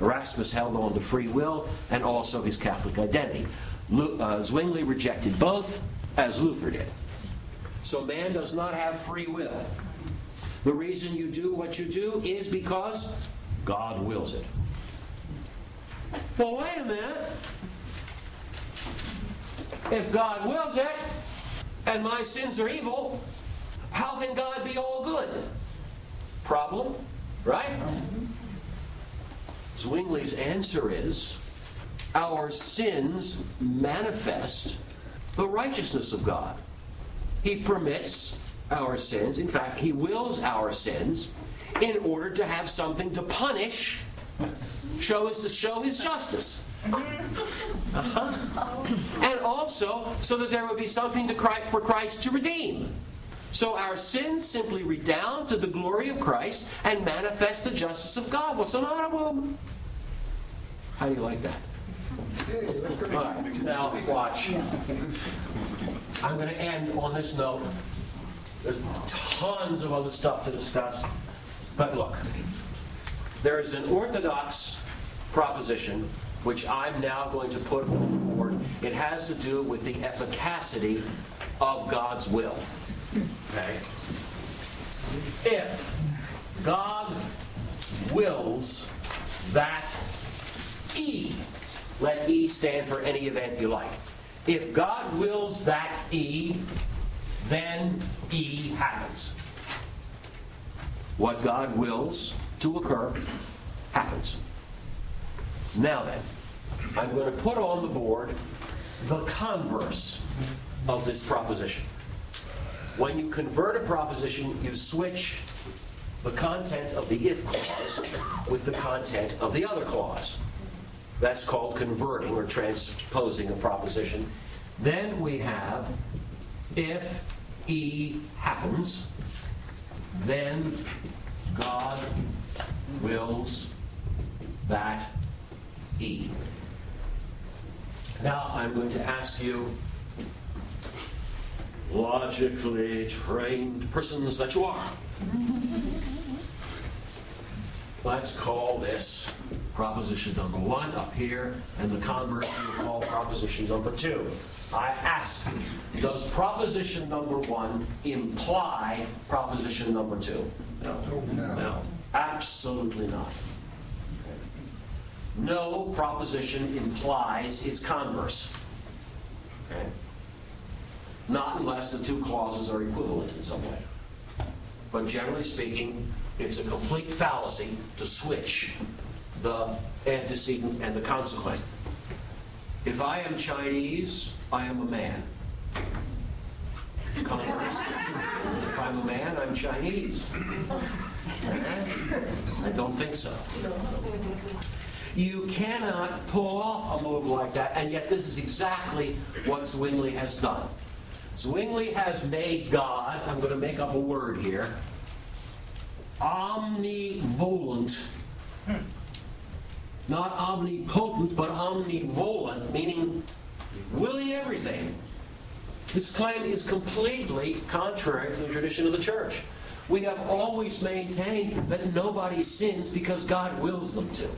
C: Erasmus held on to free will and also his Catholic identity. Uh, Zwingli rejected both, as Luther did. So man does not have free will. The reason you do what you do is because God wills it. Well, wait a minute. If God wills it, and my sins are evil, how can God be all good? Problem, right? Zwingli's answer is our sins manifest the righteousness of God. He permits our sins, in fact, He wills our sins in order to have something to punish, show us to show His justice. Uh-huh. And also so that there would be something to cry for Christ to redeem. So our sins simply redound to the glory of Christ and manifest the justice of God. What's with them? How do you like that? Now watch. I'm going to end on this note. There's tons of other stuff to discuss. But look, there is an orthodox proposition which I'm now going to put on the board. It has to do with the efficacy of God's will. Okay? If God wills that E, let E stand for any event you like. If God wills that E, then E happens. What God wills to occur happens. Now then, I'm going to put on the board the converse of this proposition. When you convert a proposition, you switch the content of the if clause with the content of the other clause. That's called converting or transposing a proposition. Then we have if E happens, then God wills that E. Now I'm going to ask you, logically trained persons that you are, [laughs] let's call this proposition number one up here, and the converse we'll call proposition number two. I ask, does proposition number one imply proposition number two? No. No. no. Absolutely not. No proposition implies its converse. Okay? Not unless the two clauses are equivalent in some way. But generally speaking, it's a complete fallacy to switch the antecedent and the consequent. If I am Chinese, I am a man. If I'm a man, I'm Chinese. Eh? I don't think so. You cannot pull off a move like that, and yet this is exactly what Zwingli has done. Zwingli has made God, I'm going to make up a word here, omnivolent. not omnipotent, but omnivolent, meaning willing everything. This claim is completely contrary to the tradition of the church. We have always maintained that nobody sins because God wills them to.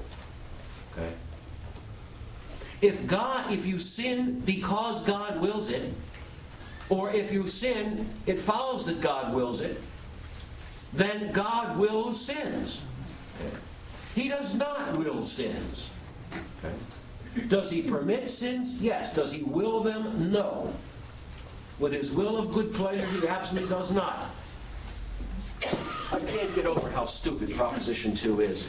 C: Okay? If God, if you sin because God wills it, or if you sin, it follows that God wills it, then God wills sins. He does not will sins. Does he permit sins? Yes. Does he will them? No. With his will of good pleasure, he absolutely does not. I can't get over how stupid Proposition 2 is.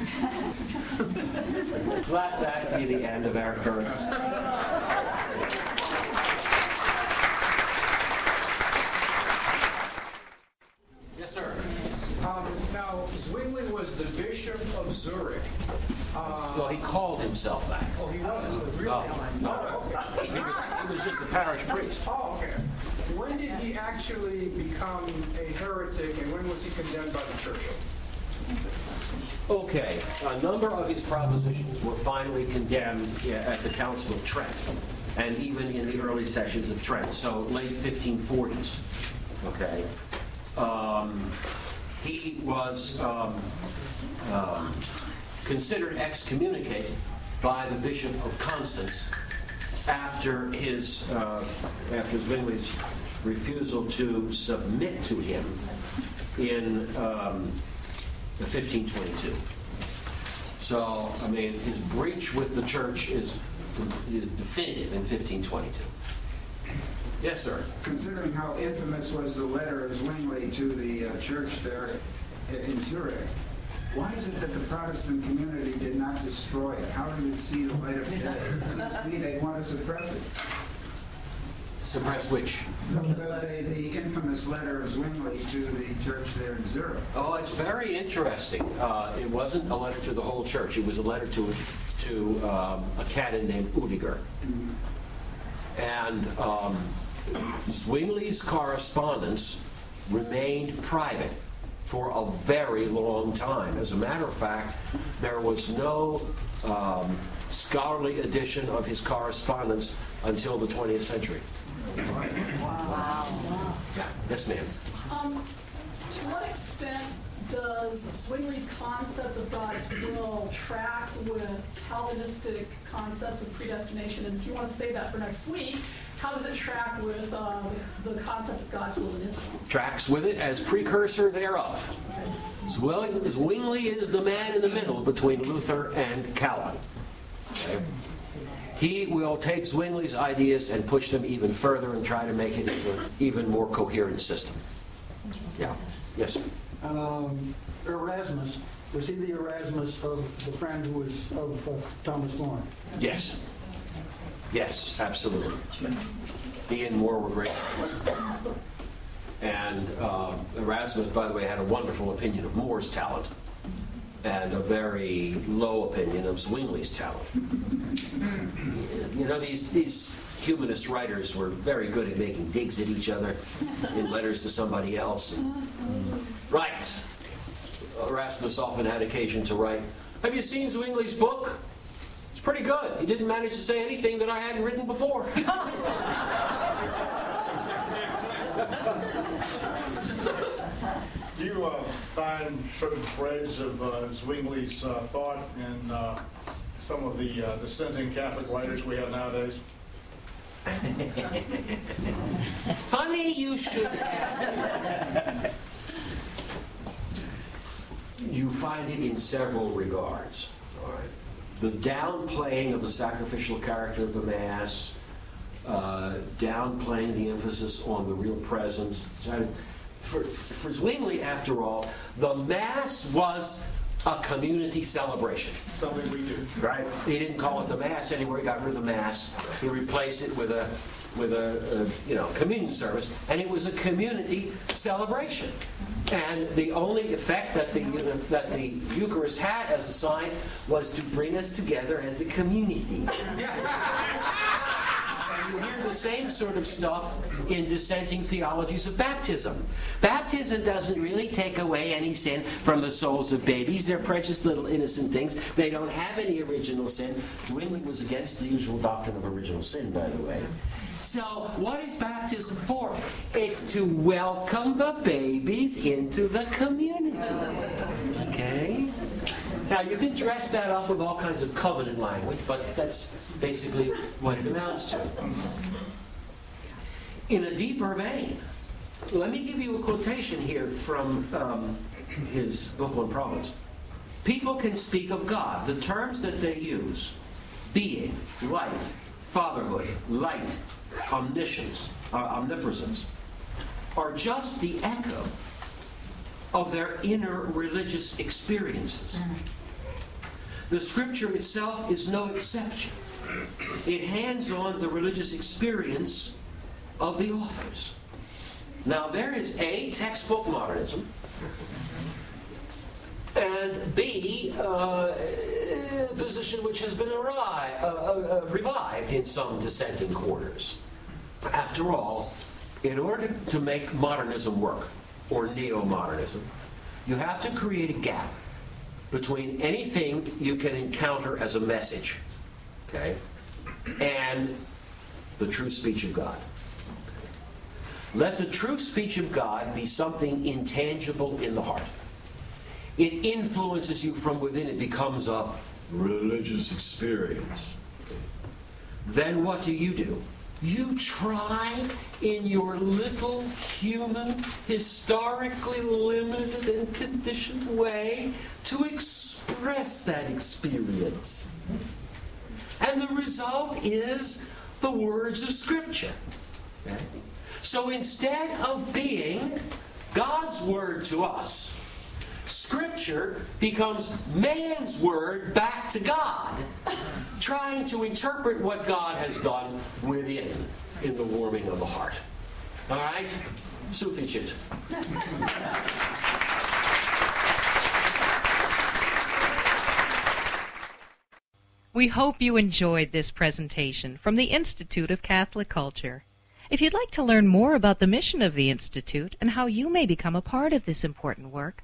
C: Let that be the end of our current Yes, sir.
D: Um, now, Zwingli was the Bishop of Zurich. Uh,
C: Well, he called himself that.
D: oh, he wasn't really.
C: No, no. He was, he was just a parish priest.
D: Oh, okay. When did he actually become a heretic, and when was he condemned by the church?
C: Okay, a number of his propositions were finally condemned yeah, at the Council of Trent, and even in the early sessions of Trent, so late 1540s. Okay, um, he was um, um, considered excommunicated by the Bishop of Constance after his uh, after Zwingli's refusal to submit to him in. Um, 1522. So, I mean, his breach with the church is, is definitive in 1522. Yes, sir.
E: Considering how infamous was the letter of Zwingli to the uh, church there in Zurich, why is it that the Protestant community did not destroy it? How did it see the light of day? It seems to me they want to suppress it.
C: Suppress which?
E: The, the, the infamous letter of Zwingli to the church there in Zurich.
C: Oh, it's very interesting. Uh, it wasn't a letter to the whole church. It was a letter to to um, a canon named Utinger. And um, Zwingli's correspondence remained private for a very long time. As a matter of fact, there was no um, scholarly edition of his correspondence until the 20th century.
F: Wow.
C: Yeah. Yes, ma'am.
F: Um, to what extent does Zwingli's concept of God's will track with Calvinistic concepts of predestination? And if you want to say that for next week, how does it track with uh, the concept of God's will in Islam?
C: Tracks with it as precursor thereof. Zwingli is the man in the middle between Luther and Calvin. Okay? He will take Zwingli's ideas and push them even further and try to make it into an even more coherent system. Yeah. Yes.
G: Um, Erasmus, was he the Erasmus of the friend who was of uh, Thomas More?
C: Yes. Yes, absolutely. He and More were great. friends. And uh, Erasmus, by the way, had a wonderful opinion of More's talent and a very low opinion of Zwingli's talent. You know, these, these humanist writers were very good at making digs at each other in letters to somebody else. Right. Erasmus often had occasion to write, Have you seen Zwingli's book? It's pretty good. He didn't manage to say anything that I hadn't written before.
H: Do you uh, find certain threads of uh, Zwingli's uh, thought in uh, some of the uh, dissenting Catholic writers we have nowadays?
C: Funny you should ask. You find it in several regards. All right. The downplaying of the sacrificial character of the Mass, uh, downplaying the emphasis on the real presence. For, for Zwingli, after all, the Mass was a community celebration.
H: Something we do.
C: Right. He didn't call it the Mass anymore. He got rid of the Mass. He replaced it with a with a, a you know communion service, and it was a community celebration. And the only effect that the that the Eucharist had as a sign was to bring us together as a community. [laughs]
E: You
C: hear the same sort of stuff in dissenting theologies of baptism. Baptism doesn't really take away any sin from the souls of babies. They're precious little innocent things. They don't have any original sin. Zwingli was against the usual doctrine of original sin, by the way. So, what is baptism for? It's to welcome the babies into the community. Okay? Now, you can dress that up with all kinds of covenant language, but that's basically what it amounts to. In a deeper vein, let me give you a quotation here from um, his book on prophets. People can speak of God. The terms that they use being, life, fatherhood, light, omniscience, uh, omnipresence are just the echo of their inner religious experiences. The scripture itself is no exception. It hands on the religious experience of the authors. Now, there is A, textbook modernism, and B, uh, a position which has been arri- uh, uh, uh, revived in some dissenting quarters. After all, in order to make modernism work, or neo modernism, you have to create a gap between anything you can encounter as a message, okay, and the true speech of God. Let the true speech of God be something intangible in the heart. It influences you from within, it becomes a religious experience. Then what do you do? You try in your little human, historically limited and conditioned way to express that experience. And the result is the words of Scripture. So instead of being God's word to us, Scripture becomes man's word back to God, trying to interpret what God has done within in the warming of the heart. All right? Suficient.
A: We hope you enjoyed this presentation from the Institute of Catholic Culture. If you'd like to learn more about the mission of the Institute and how you may become a part of this important work,